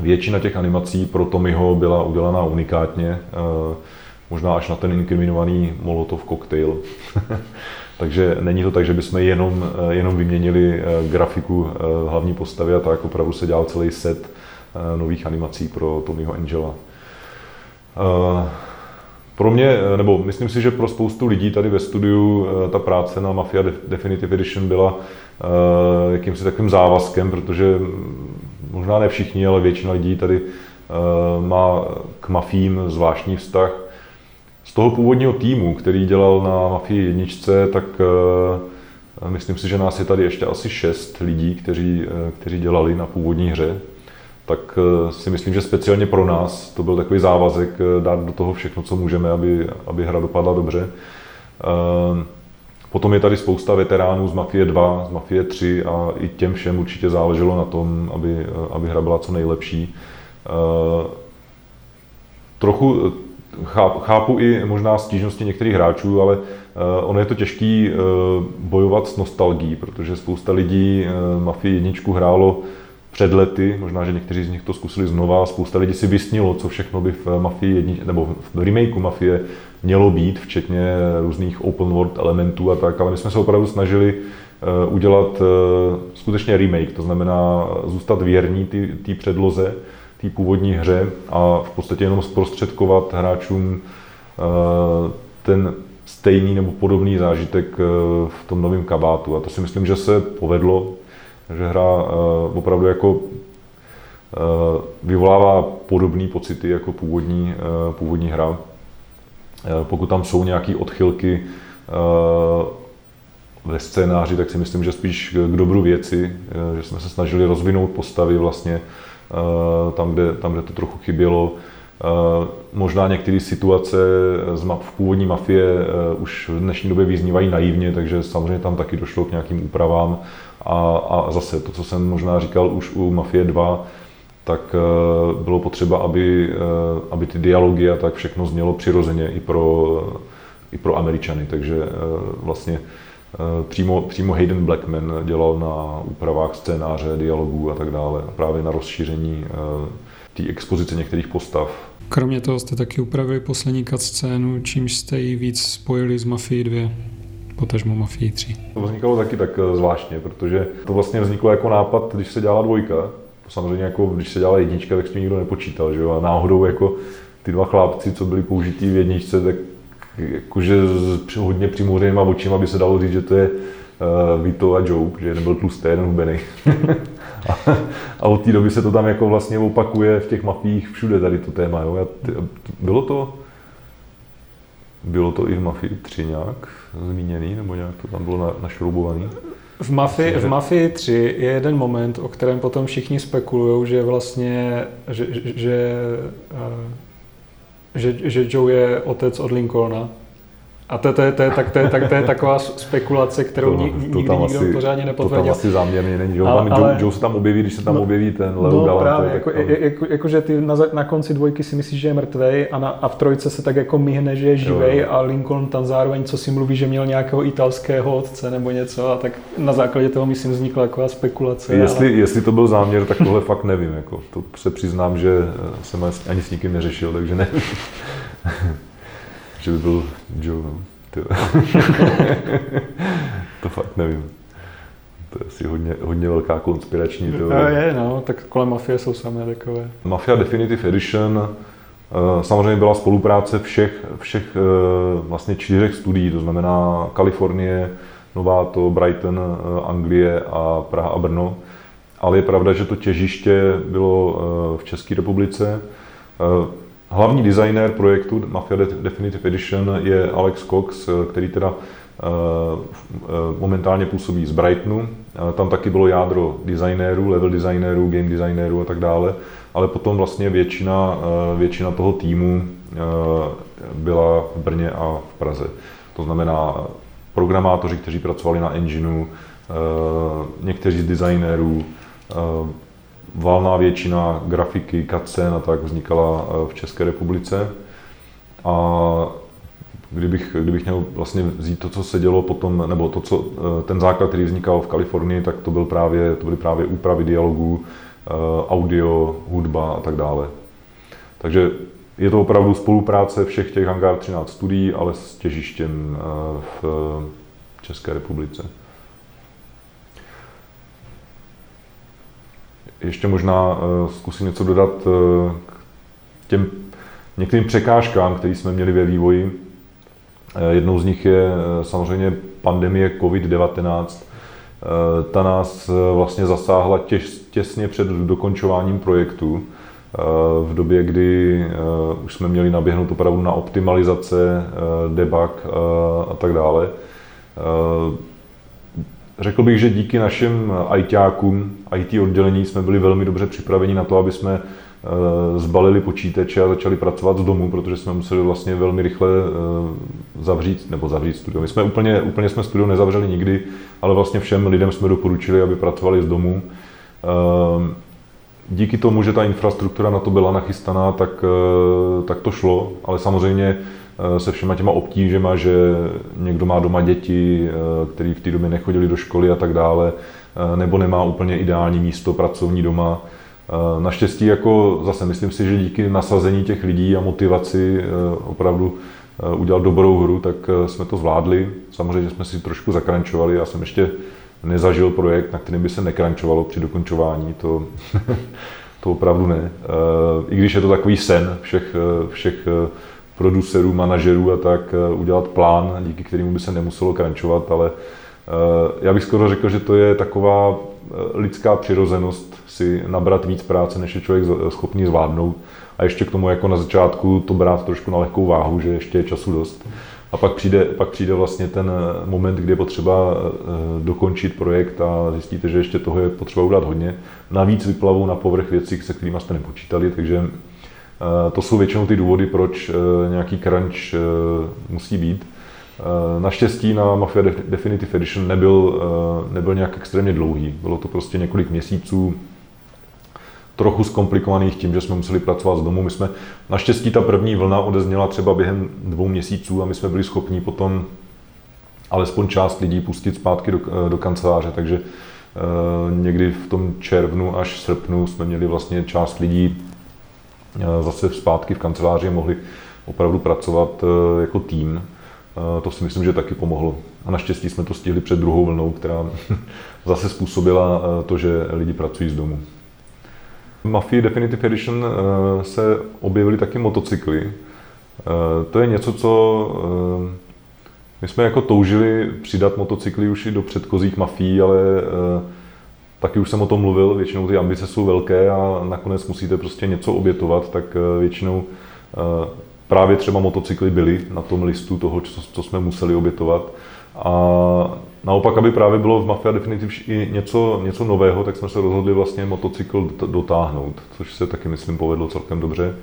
většina těch animací pro Tommyho byla udělaná unikátně možná až na ten inkriminovaný Molotov koktejl. Takže není to tak, že bychom jenom, eh, jenom vyměnili eh, grafiku eh, hlavní postavy a tak opravdu se dělal celý set nových animací pro Tommyho Angela. Pro mě, nebo myslím si, že pro spoustu lidí tady ve studiu ta práce na Mafia Definitive Edition byla jakýmsi takovým závazkem, protože možná ne všichni, ale většina lidí tady má k mafím zvláštní vztah z toho původního týmu, který dělal na Mafii jedničce, tak uh, myslím si, že nás je tady ještě asi šest lidí, kteří, uh, kteří dělali na původní hře. Tak si myslím, že speciálně pro nás to byl takový závazek dát do toho všechno, co můžeme, aby, aby hra dopadla dobře. Potom je tady spousta veteránů z Mafie 2, z Mafie 3 a i těm všem určitě záleželo na tom, aby, aby hra byla co nejlepší. Trochu chápu i možná stížnosti některých hráčů, ale eh, ono je to těžký eh, bojovat s nostalgií, protože spousta lidí eh, Mafii jedničku hrálo před lety, možná, že někteří z nich to zkusili znova, spousta lidí si vysnilo, co všechno by v Mafii jedničce, nebo v remakeu Mafie mělo být, včetně různých open world elementů a tak, ale my jsme se opravdu snažili udělat skutečně remake, to znamená zůstat věrní té předloze, té původní hře a v podstatě jenom zprostředkovat hráčům eh, ten stejný nebo podobný zážitek eh, v tom novém kabátu. A to si myslím, že se povedlo, že hra eh, opravdu jako vyvolává podobné pocity jako původní, původní hra. Pokud tam jsou nějaké odchylky ve scénáři, tak si myslím, že spíš k dobru věci, že jsme se snažili rozvinout postavy vlastně Eh, tam, kde, tam, kde to trochu chybělo. Eh, možná některé situace z map, v původní mafie eh, už v dnešní době vyznívají naivně, takže samozřejmě tam taky došlo k nějakým úpravám. A, a zase to, co jsem možná říkal už u Mafie 2, tak bylo potřeba, aby, aby ty dialogy a tak všechno znělo přirozeně i pro, i pro Američany. Takže vlastně Eh, přímo, přímo Hayden Blackman dělal na úpravách scénáře, dialogů a tak dále, právě na rozšíření eh, té expozice některých postav. Kromě toho jste taky upravili poslední scénu, čímž jste ji víc spojili s Mafii 2 potažmo Mafii 3. To vznikalo taky tak eh, zvláštně, protože to vlastně vzniklo jako nápad, když se dělala dvojka. Samozřejmě jako když se dělala jednička, tak s tím nikdo nepočítal, že jo? A náhodou jako ty dva chlápci, co byli použití v jedničce, tak jakože s hodně přimouřenýma očima by se dalo říct, že to je uh, Vito a Joe, že nebyl tlustý, jeden hubený. a, a od té doby se to tam jako vlastně opakuje v těch mafích všude tady to téma. Jo? ty, bylo to bylo to i v Mafii 3 nějak zmíněný, nebo nějak to tam bylo na, našroubovaný? V Mafii, v Mafii 3 je jeden moment, o kterém potom všichni spekulují, že vlastně, že, že, že, že Joe je otec od Lincolna. A to, to, je, to, je, tak, to, je, tak, to je taková spekulace, kterou to, nikdy to nikdo asi, pořádně nepotvrdil. To tam asi záměrně není. Joe, ale, ale, Joe se tam objeví, když se tam no, objeví ten Leo no, Galant. právě, jako, jako, jako, jako, že ty na, na konci dvojky si myslíš, že je mrtvej a, na, a v trojce se tak jako myhne, že je živej jo, jo. a Lincoln tam zároveň, co si mluví, že měl nějakého italského otce nebo něco a tak na základě toho myslím vznikla taková spekulace. Jestli, ale... jestli to byl záměr, tak tohle fakt nevím. Jako, to se přiznám, že jsem ani s nikým neřešil, takže nevím. že by byl Joe. No. to fakt nevím. To je asi hodně, hodně velká konspirační teorie. No, je, no, tak kolem Mafie jsou samé takové. Mafia Definitive Edition eh, samozřejmě byla spolupráce všech, všech eh, vlastně čtyřech studií, to znamená Kalifornie, Novato, Brighton, eh, Anglie a Praha a Brno. Ale je pravda, že to těžiště bylo v České republice. Hlavní designér projektu Mafia Definitive Edition je Alex Cox, který teda eh, eh, momentálně působí z Brightonu. Tam taky bylo jádro designérů, level designérů, game designérů a tak dále, ale potom vlastně většina, eh, většina toho týmu byla v Brně a v Praze. To znamená programátoři, kteří pracovali na engineu, někteří z designérů, valná většina grafiky, cutscén a tak vznikala v České republice. A kdybych, kdybych měl vlastně vzít to, co se dělo potom, nebo to, co, ten základ, který vznikal v Kalifornii, tak to, byl právě, to byly právě úpravy dialogů, audio, hudba a tak dále. Takže je to opravdu spolupráce všech těch Hangar 13 studií, ale s těžištěm v České republice. Ještě možná eh, zkusím něco dodat eh, k těm některým překážkám, které jsme měli ve vývoji. Eh, jednou z nich je samozřejmě pandemie COVID-19. Ta nás vlastně zasáhla těž, těsně před dokončováním projektu, v době, kdy už jsme měli naběhnout opravdu na optimalizace, debug a tak dále. Řekl bych, že díky našim ITákům, IT oddělení jsme byli velmi dobře připraveni na to, aby jsme eh, zbalili počítače a začali pracovat z domu, protože jsme museli vlastně velmi rychle eh, zavřít, nebo zavřít studio. My jsme úplně, úplně jsme studio nezavřeli nikdy, ale vlastně všem lidem jsme doporučili, aby pracovali z domu. Eh, díky tomu, že ta infrastruktura na to byla nachystaná, tak, tak to šlo, ale samozřejmě Eh, se všema těma obtížema, že někdo má doma děti, eh, který v té době nechodili do školy a tak dále, eh, nebo nemá úplně ideální místo pracovní doma. Naštěstí jako zase myslím si, že díky nasazení těch lidí a motivaci opravdu udělat dobrou hru, tak jsme to zvládli. Samozřejmě jsme si trošku zakrančovali, já jsem ještě nezažil projekt, na kterým by se nekrančovalo při dokončování, to, to opravdu ne. I když je to takový sen všech, všech producerů, manažerů a tak eh, udělat plán, díky kterému by se nemuselo krančovat, ale eh, já bych skoro řekl, že to je taková eh, lidská přirozenost si nabrat víc práce, než je člověk schopný zvládnout. A ještě k tomu jako na začátku to brát trošku na lehkou váhu, že ještě je času dost. A pak přijde, pak přijde vlastně ten moment, kdy je potřeba dokončit projekt a zjistíte, že ještě toho je potřeba udělat hodně. Navíc vyplavou na povrch věcí, se kterými jste nepočítali, takže to jsou většinou ty důvody, proč eh, nějaký crunch eh, musí být. Naštěstí na Mafia Definitive Edition nebyl, nebyl nějak extrémně dlouhý. Bylo to prostě několik měsíců, trochu zkomplikovaných tím, že jsme museli pracovat z domu. My jsme, naštěstí ta první vlna odezněla třeba během dvou měsíců a my jsme byli schopni potom alespoň část lidí pustit zpátky do, do kanceláře, takže někdy v tom červnu až srpnu jsme měli vlastně část lidí Eh, zase zpátky v kanceláři mohli opravdu pracovat eh, jako tým. Eh, to si myslím, že taky pomohlo. A naštěstí jsme to stihli před druhou vlnou, která zase způsobila to, že lidi pracují z domu. V Mafii Definitive Edition se objevily taky motocykly. To je něco, co my jsme jako toužili přidat motocykly už i do předchozích mafií, ale taky už jsem o tom mluvil, většinou ty ambice jsou velké a nakonec musíte prostě něco obětovat, tak eh, většinou eh, právě třeba motocykly byly na tom listu toho, co, co jsme museli obětovat. A naopak, aby právě bylo v Mafia Definitive i něco, něco nového, tak jsme se rozhodli vlastně motocykl dotáhnout, což se taky, myslím, povedlo celkem dobře.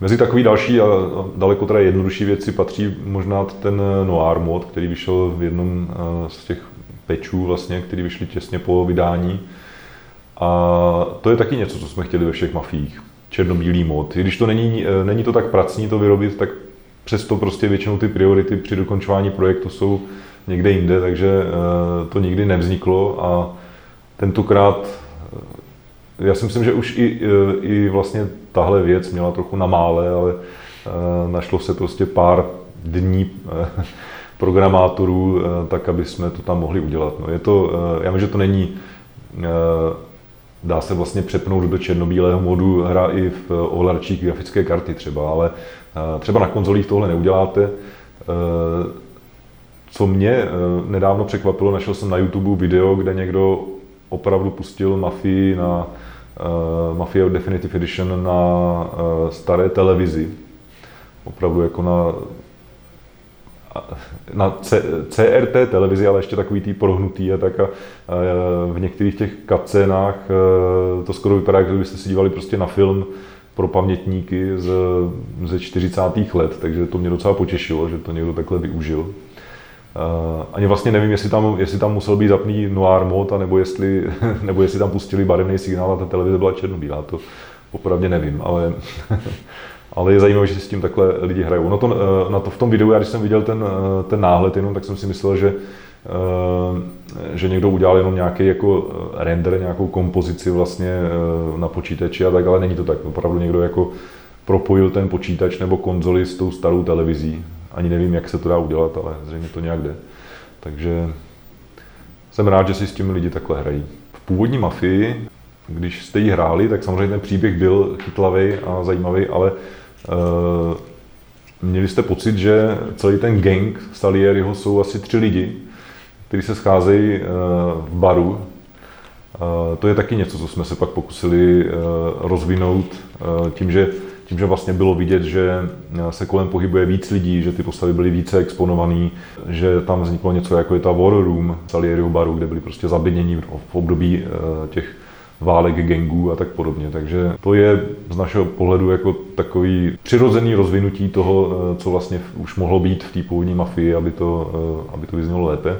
Mezi takový další a daleko teda jednodušší věci patří možná ten Noir mod, který vyšel v jednom eh, z těch pečů, vlastně, který vyšly těsně po vydání. A to je taky něco, co jsme chtěli ve všech mafiích. Černobílý mod. I když to není, eh, není to tak pracní to vyrobit, tak přesto prostě většinou ty priority při dokončování projektu jsou někde jinde, takže eh, to nikdy nevzniklo a tentokrát eh, já si myslím, že už i, i vlastně tahle věc měla trochu na mále, ale našlo se prostě pár dní programátorů, eh, tak aby jsme to tam mohli udělat. No, je to, eh, já vím, že to není, eh, dá se vlastně přepnout do černobílého modu hra i v ovladačích grafické karty třeba, ale třeba na konzolích tohle neuděláte. Co mě nedávno překvapilo, našel jsem na YouTube video, kde někdo opravdu pustil Mafii na Mafia Definitive Edition na staré televizi. Opravdu jako na na C, CRT televizi, ale ještě takový tý prohnutý a tak a, a v některých těch kapcénách e, to skoro vypadá, jak kdybyste si dívali prostě na film pro pamětníky z, ze 40. let, takže to mě docela potěšilo, že to někdo takhle využil. ani vlastně nevím, jestli tam, jestli tam musel být zapný noir mod, nebo jestli, nebo jestli tam pustili barevný signál a ta televize byla černobílá, to popravdě nevím, ale, ale je zajímavé, že si s tím takhle lidi hrajou. No to, na to v tom videu, já když jsem viděl ten, ten náhled jenom, tak jsem si myslel, že že někdo udělal jenom nějaký jako render, nějakou kompozici vlastně na počítači a tak, ale není to tak. Opravdu někdo jako propojil ten počítač nebo konzoli s tou starou televizí. Ani nevím, jak se to dá udělat, ale zřejmě to nějak jde. Takže jsem rád, že si s těmi lidi takhle hrají. V původní mafii, když jste ji hráli, tak samozřejmě ten příběh byl chytlavý a zajímavý, ale měli jste pocit, že celý ten gang Salieriho jsou asi tři lidi, kteří se scházejí uh, v baru. Uh, to je taky něco, co jsme se pak pokusili rozvinout tím, že tím, že vlastně bylo vidět, že se kolem pohybuje víc lidí, že ty postavy byly více exponované, že tam vzniklo něco jako je ta War Room Salieriho baru, kde byli prostě zabednění v období eh, těch válek gangů a tak podobně. Takže to je z našeho pohledu jako takový přirozený rozvinutí toho, eh, co vlastně už mohlo být v té původní mafii, aby to, eh, aby to vyznělo lépe.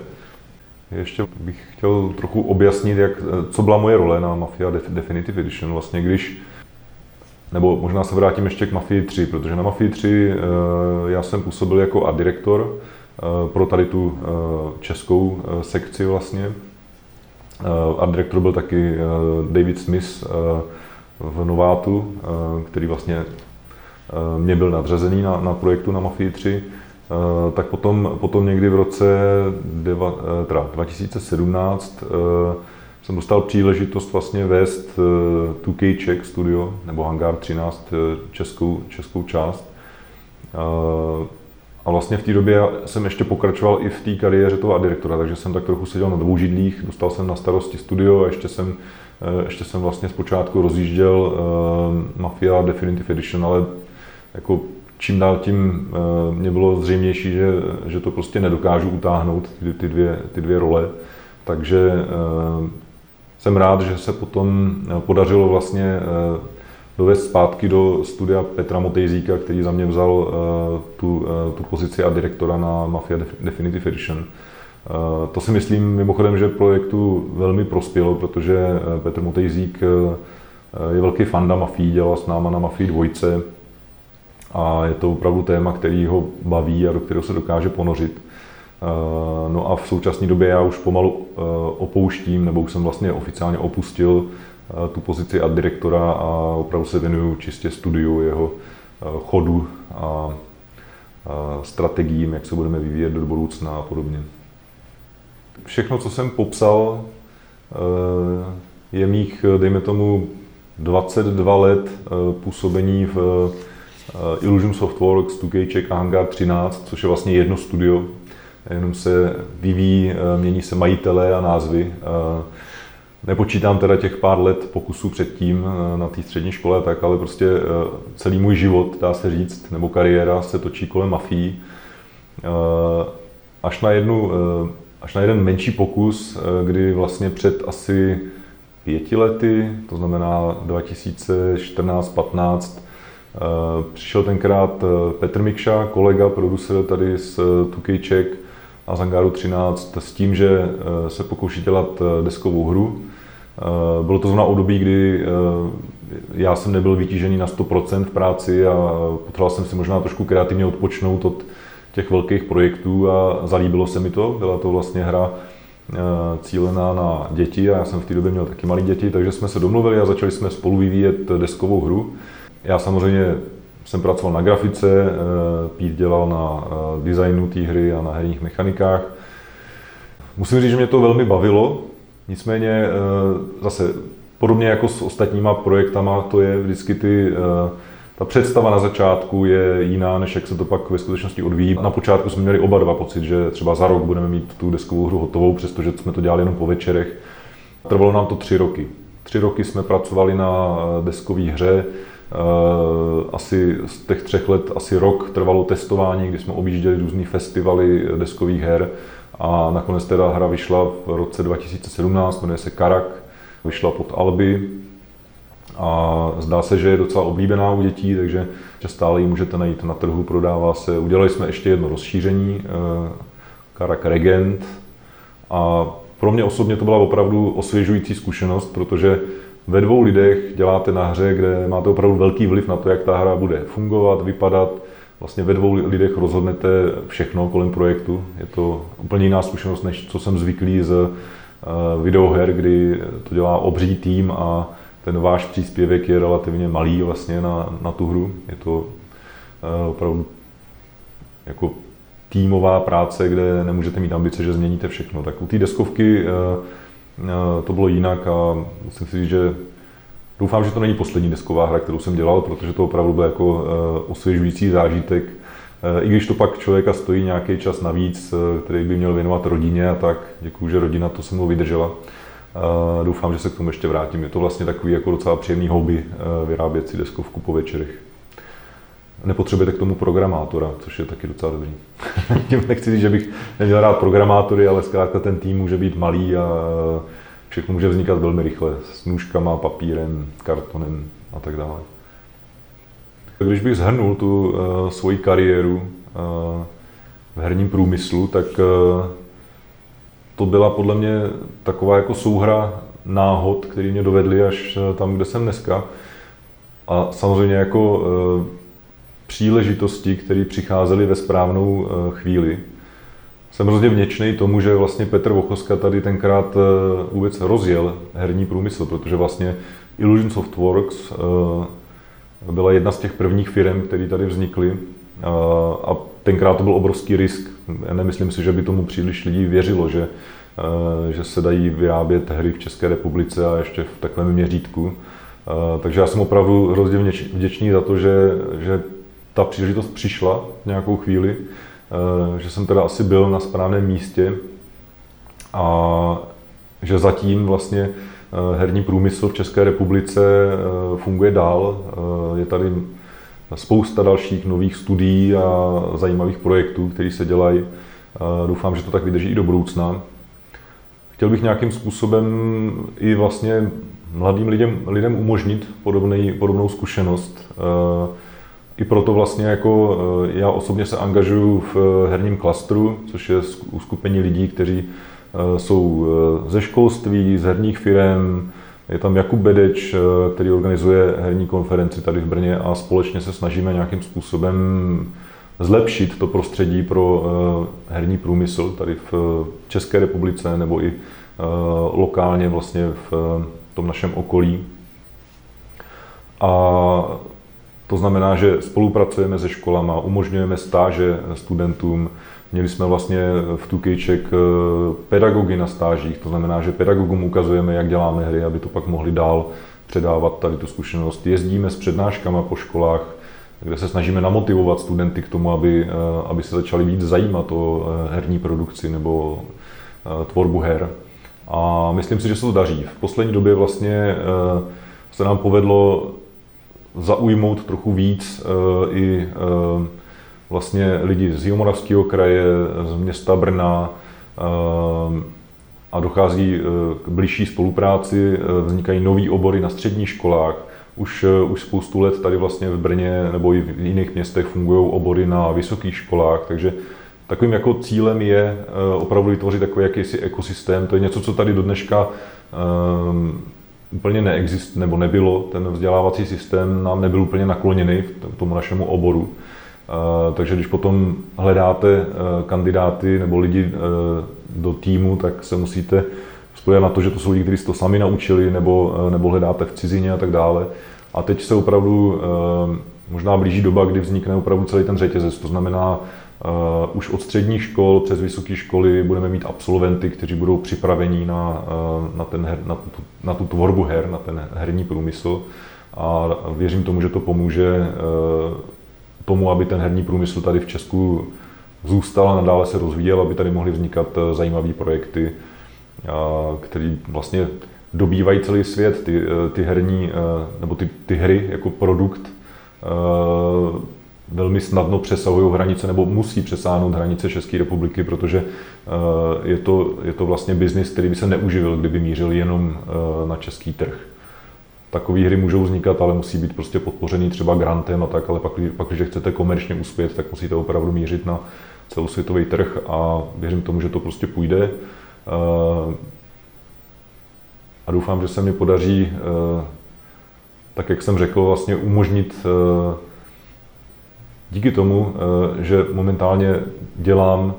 Ještě bych chtěl trochu objasnit, jak, co byla moje role na Mafia Definitive Edition. Vlastně když nebo možná se vrátím ještě k Mafii 3, protože na Mafii 3 eh, já jsem působil jako art direktor eh, pro tady tu eh, českou sekci vlastně. Art direktor byl taky David Smith v Novátu, který vlastně mě byl nadřazený na, na projektu na Mafii 3. Tak potom, potom někdy v roce deva, teda 2017 jsem dostal příležitost vlastně vést 2K eh, Czech studio, nebo Hangar 13, eh, českou, českou část. Eh, a vlastně v té době jsem ještě pokračoval i v té kariéře toho direktora, takže jsem tak trochu seděl na dvou židlích, dostal jsem na starosti studio a ještě jsem, ještě jsem vlastně zpočátku rozjížděl Mafia Definitive Edition, ale jako čím dál tím mě bylo zřejmější, že, že to prostě nedokážu utáhnout, ty, ty, dvě, ty dvě role. Takže jsem rád, že se potom eh, podařilo vlastně eh, dovést zpátky do studia Petra Motejzíka, který za mě vzal eh, tu, tu pozici a direktora na Mafia Definitive Edition. To si myslím mimochodem, že projektu velmi prospělo, protože Petr Motejzík je velký fanda Mafii, dělal s náma na Mafii dvojce a je to opravdu téma, který ho baví a do kterého se dokáže ponořit. No a v současné době já už pomalu opouštím, nebo už jsem vlastně oficiálně opustil tu pozici a direktora a opravdu se věnuju čistě studiu jeho chodu a strategiím, jak se budeme vyvíjet do budoucna a podobně. Všechno, co jsem popsal, je mých, dejme tomu, 22 let působení v Illusion Softworks, 2K Czech a Hangar 13, což je vlastně jedno studio, jenom se vyvíjí, eh, mění se majitelé a názvy. Eh, nepočítám teda těch pár let pokusů předtím eh, na té střední škole, tak ale prostě celý můj život, dá se říct, nebo kariéra se točí kolem mafií. Až na, jednu, až na jeden menší pokus, kdy vlastně před asi pěti lety, to znamená 2014-15, přišel tenkrát Petr Mikša, kolega, producer tady z Tukejček, a Zangaru 13 s tím, že eh, se pokouší dělat eh, deskovou hru. Eh, bylo to zrovna období, kdy já jsem nebyl vytížený na 100% v práci a potřeboval jsem si možná trošku kreativně odpočnout od těch velkých projektů a zalíbilo se mi to. Byla to vlastně hra cílená na děti a já jsem v té době měl taky malé děti, takže jsme se domluvili a začali jsme spolu vyvíjet deskovou hru. Já samozřejmě jsem pracoval na grafice, eh, Pít dělal na eh, designu té hry a na herních mechanikách. Musím říct, že mě to velmi bavilo, nicméně eh, zase podobně jako s ostatníma projektama, to je vždycky ty, ta představa na začátku je jiná, než jak se to pak ve skutečnosti odvíjí. Na počátku jsme měli oba dva pocit, že třeba za rok budeme mít tu deskovou hru hotovou, přestože jsme to dělali jenom po večerech. Trvalo nám to tři roky. Tři roky jsme pracovali na deskové hře, Eh, asi z těch třech let asi rok trvalo testování, kdy jsme objížděli různé festivaly deskových her a nakonec teda hra vyšla v roce 2017, jmenuje se Karak, vyšla pod Alby a zdá se, že je docela oblíbená u dětí, takže že stále ji můžete najít na trhu, prodává se. Udělali jsme ještě jedno rozšíření, eh, Karak Regent a pro mě osobně to byla opravdu osvěžující zkušenost, protože ve dvou lidech děláte na hře, kde máte opravdu velký vliv na to, jak ta hra bude fungovat, vypadat. Vlastně ve dvou lidech rozhodnete všechno kolem projektu. Je to úplně jiná zkušenost, než co jsem zvyklý z eh, videoher, kdy to dělá obří tým a ten váš příspěvek je relativně malý vlastně na, na tu hru. Je to eh, opravdu jako týmová práce, kde nemůžete mít ambice, že změníte všechno. Tak u té deskovky eh, to bylo jinak a musím si říct, že doufám, že to není poslední desková hra, kterou jsem dělal, protože to opravdu byl jako osvěžující zážitek. I když to pak člověka stojí nějaký čas navíc, který by měl věnovat rodině a tak, děkuji, že rodina to se mnou vydržela. Doufám, že se k tomu ještě vrátím. Je to vlastně takový jako docela příjemný hobby eh, vyrábět si deskovku po večerech. Nepotřebujete k tomu programátora, což je taky docela dobrý. Tím nechci říct, že bych neměl rád programátory, ale zkrátka ten tým může být malý a všechno může vznikat velmi rychle. S nůžkama, papírem, kartonem a tak dále. Když bych zhrnul tu uh, svoji kariéru uh, v herním průmyslu, tak uh, to byla podle mě taková jako souhra náhod, který mě dovedly až tam, kde jsem dneska. A samozřejmě jako příležitosti, které přicházely ve správnou chvíli. Jsem hrozně vděčný tomu, že vlastně Petr Vochoska tady tenkrát e, vůbec rozjel herní průmysl, protože vlastně Illusion Softworks e, byla jedna z těch prvních firm, které tady vznikly. A, a tenkrát to byl obrovský risk. Nemyslím si, že by tomu příliš lidí věřilo, že, eh, že se dají vyrábět hry v České republice a ještě v takovém měřítku. Eh, takže já jsem opravdu hrozně vděčný za to, že, že ta příležitost přišla nějakou chvíli, eh, že jsem teda asi byl na správném místě a že zatím vlastně herní průmysl v České republice funguje dál. Je tady spousta dalších nových studií a zajímavých projektů, které se dělají. Doufám, že to tak vydrží i do budoucna. Chtěl bych nějakým způsobem i vlastně mladým lidem, lidem umožnit podobný, podobnou zkušenost. I proto vlastně jako já osobně se angažuju v herním klastru, což je uskupení lidí, kteří jsou ze školství, z herních firm, je tam Jakub Bedeč, eh, který organizuje herní konferenci tady v Brně a společně se snažíme nějakým způsobem zlepšit to prostředí pro eh, herní průmysl tady v České republice nebo i eh, lokálně vlastně v tom našem okolí. A to znamená, že spolupracujeme se školama, umožňujeme stáže studentům, Měli jsme vlastně v Tukejček eh, pedagogy na stážích, to znamená, že pedagogům ukazujeme, jak děláme hry, aby to pak mohli dál předávat tady tu zkušenost. Jezdíme s přednáškama po školách, kde se snažíme namotivovat studenty k tomu, aby, eh, aby se začali víc zajímat o eh, herní produkci nebo tvorbu her. A myslím si, že se to daří. V poslední době vlastně se nám povedlo zaujmout trochu víc i vlastně lidi z Jihomoravského kraje, z města Brna eh, a dochází eh, k blížší spolupráci, eh, vznikají nové obory na středních školách. Už, už spoustu let tady vlastně v Brně nebo i v jiných městech fungují obory na vysokých školách, takže takovým jako cílem je opravdu vytvořit takový jakýsi ekosystém. To je něco, co tady do dneška úplně neexist, nebo nebylo. Ten vzdělávací systém nám nebyl úplně nakloněný v tomu našemu oboru. Takže když potom hledáte eh, kandidáty nebo lidi eh, do týmu, tak se musíte spojit na to, že to jsou lidi, kteří to sami naučili, nebo, eh, nebo hledáte v cizině a tak dále. A teď se opravdu možná blíží doba, kdy vznikne opravdu celý ten řetězec. To znamená, Uh, už od středních škol přes vysoké školy budeme mít absolventy, kteří budou připraveni na, uh, na, ten her, na, tu, na tu tvorbu her, na ten herní průmysl. A věřím tomu, že to pomůže uh, tomu, aby ten herní průmysl tady v Česku zůstal a nadále se rozvíjel, aby tady mohly vznikat zajímavé projekty, které vlastně dobývají celý svět, ty, ty herní, nebo ty, ty hry jako produkt velmi snadno přesahují hranice nebo musí přesáhnout hranice České republiky, protože je to, je to vlastně biznis, který by se neuživil, kdyby mířil jenom na český trh takové hry můžou vznikat, ale musí být prostě podpořený třeba grantem a tak, ale pak, pak když chcete komerčně uspět, tak musíte opravdu mířit na, celosvětový trh a věřím tomu, že to prostě půjde. A doufám, že se mi podaří, tak jak jsem řekl, vlastně umožnit díky tomu, že momentálně dělám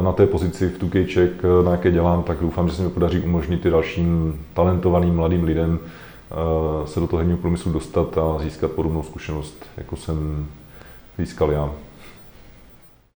na té pozici v Tukejček, na jaké dělám, tak doufám, že se mi podaří umožnit i dalším talentovaným mladým lidem se do toho herního průmyslu dostat a získat podobnou zkušenost, jako jsem získal já.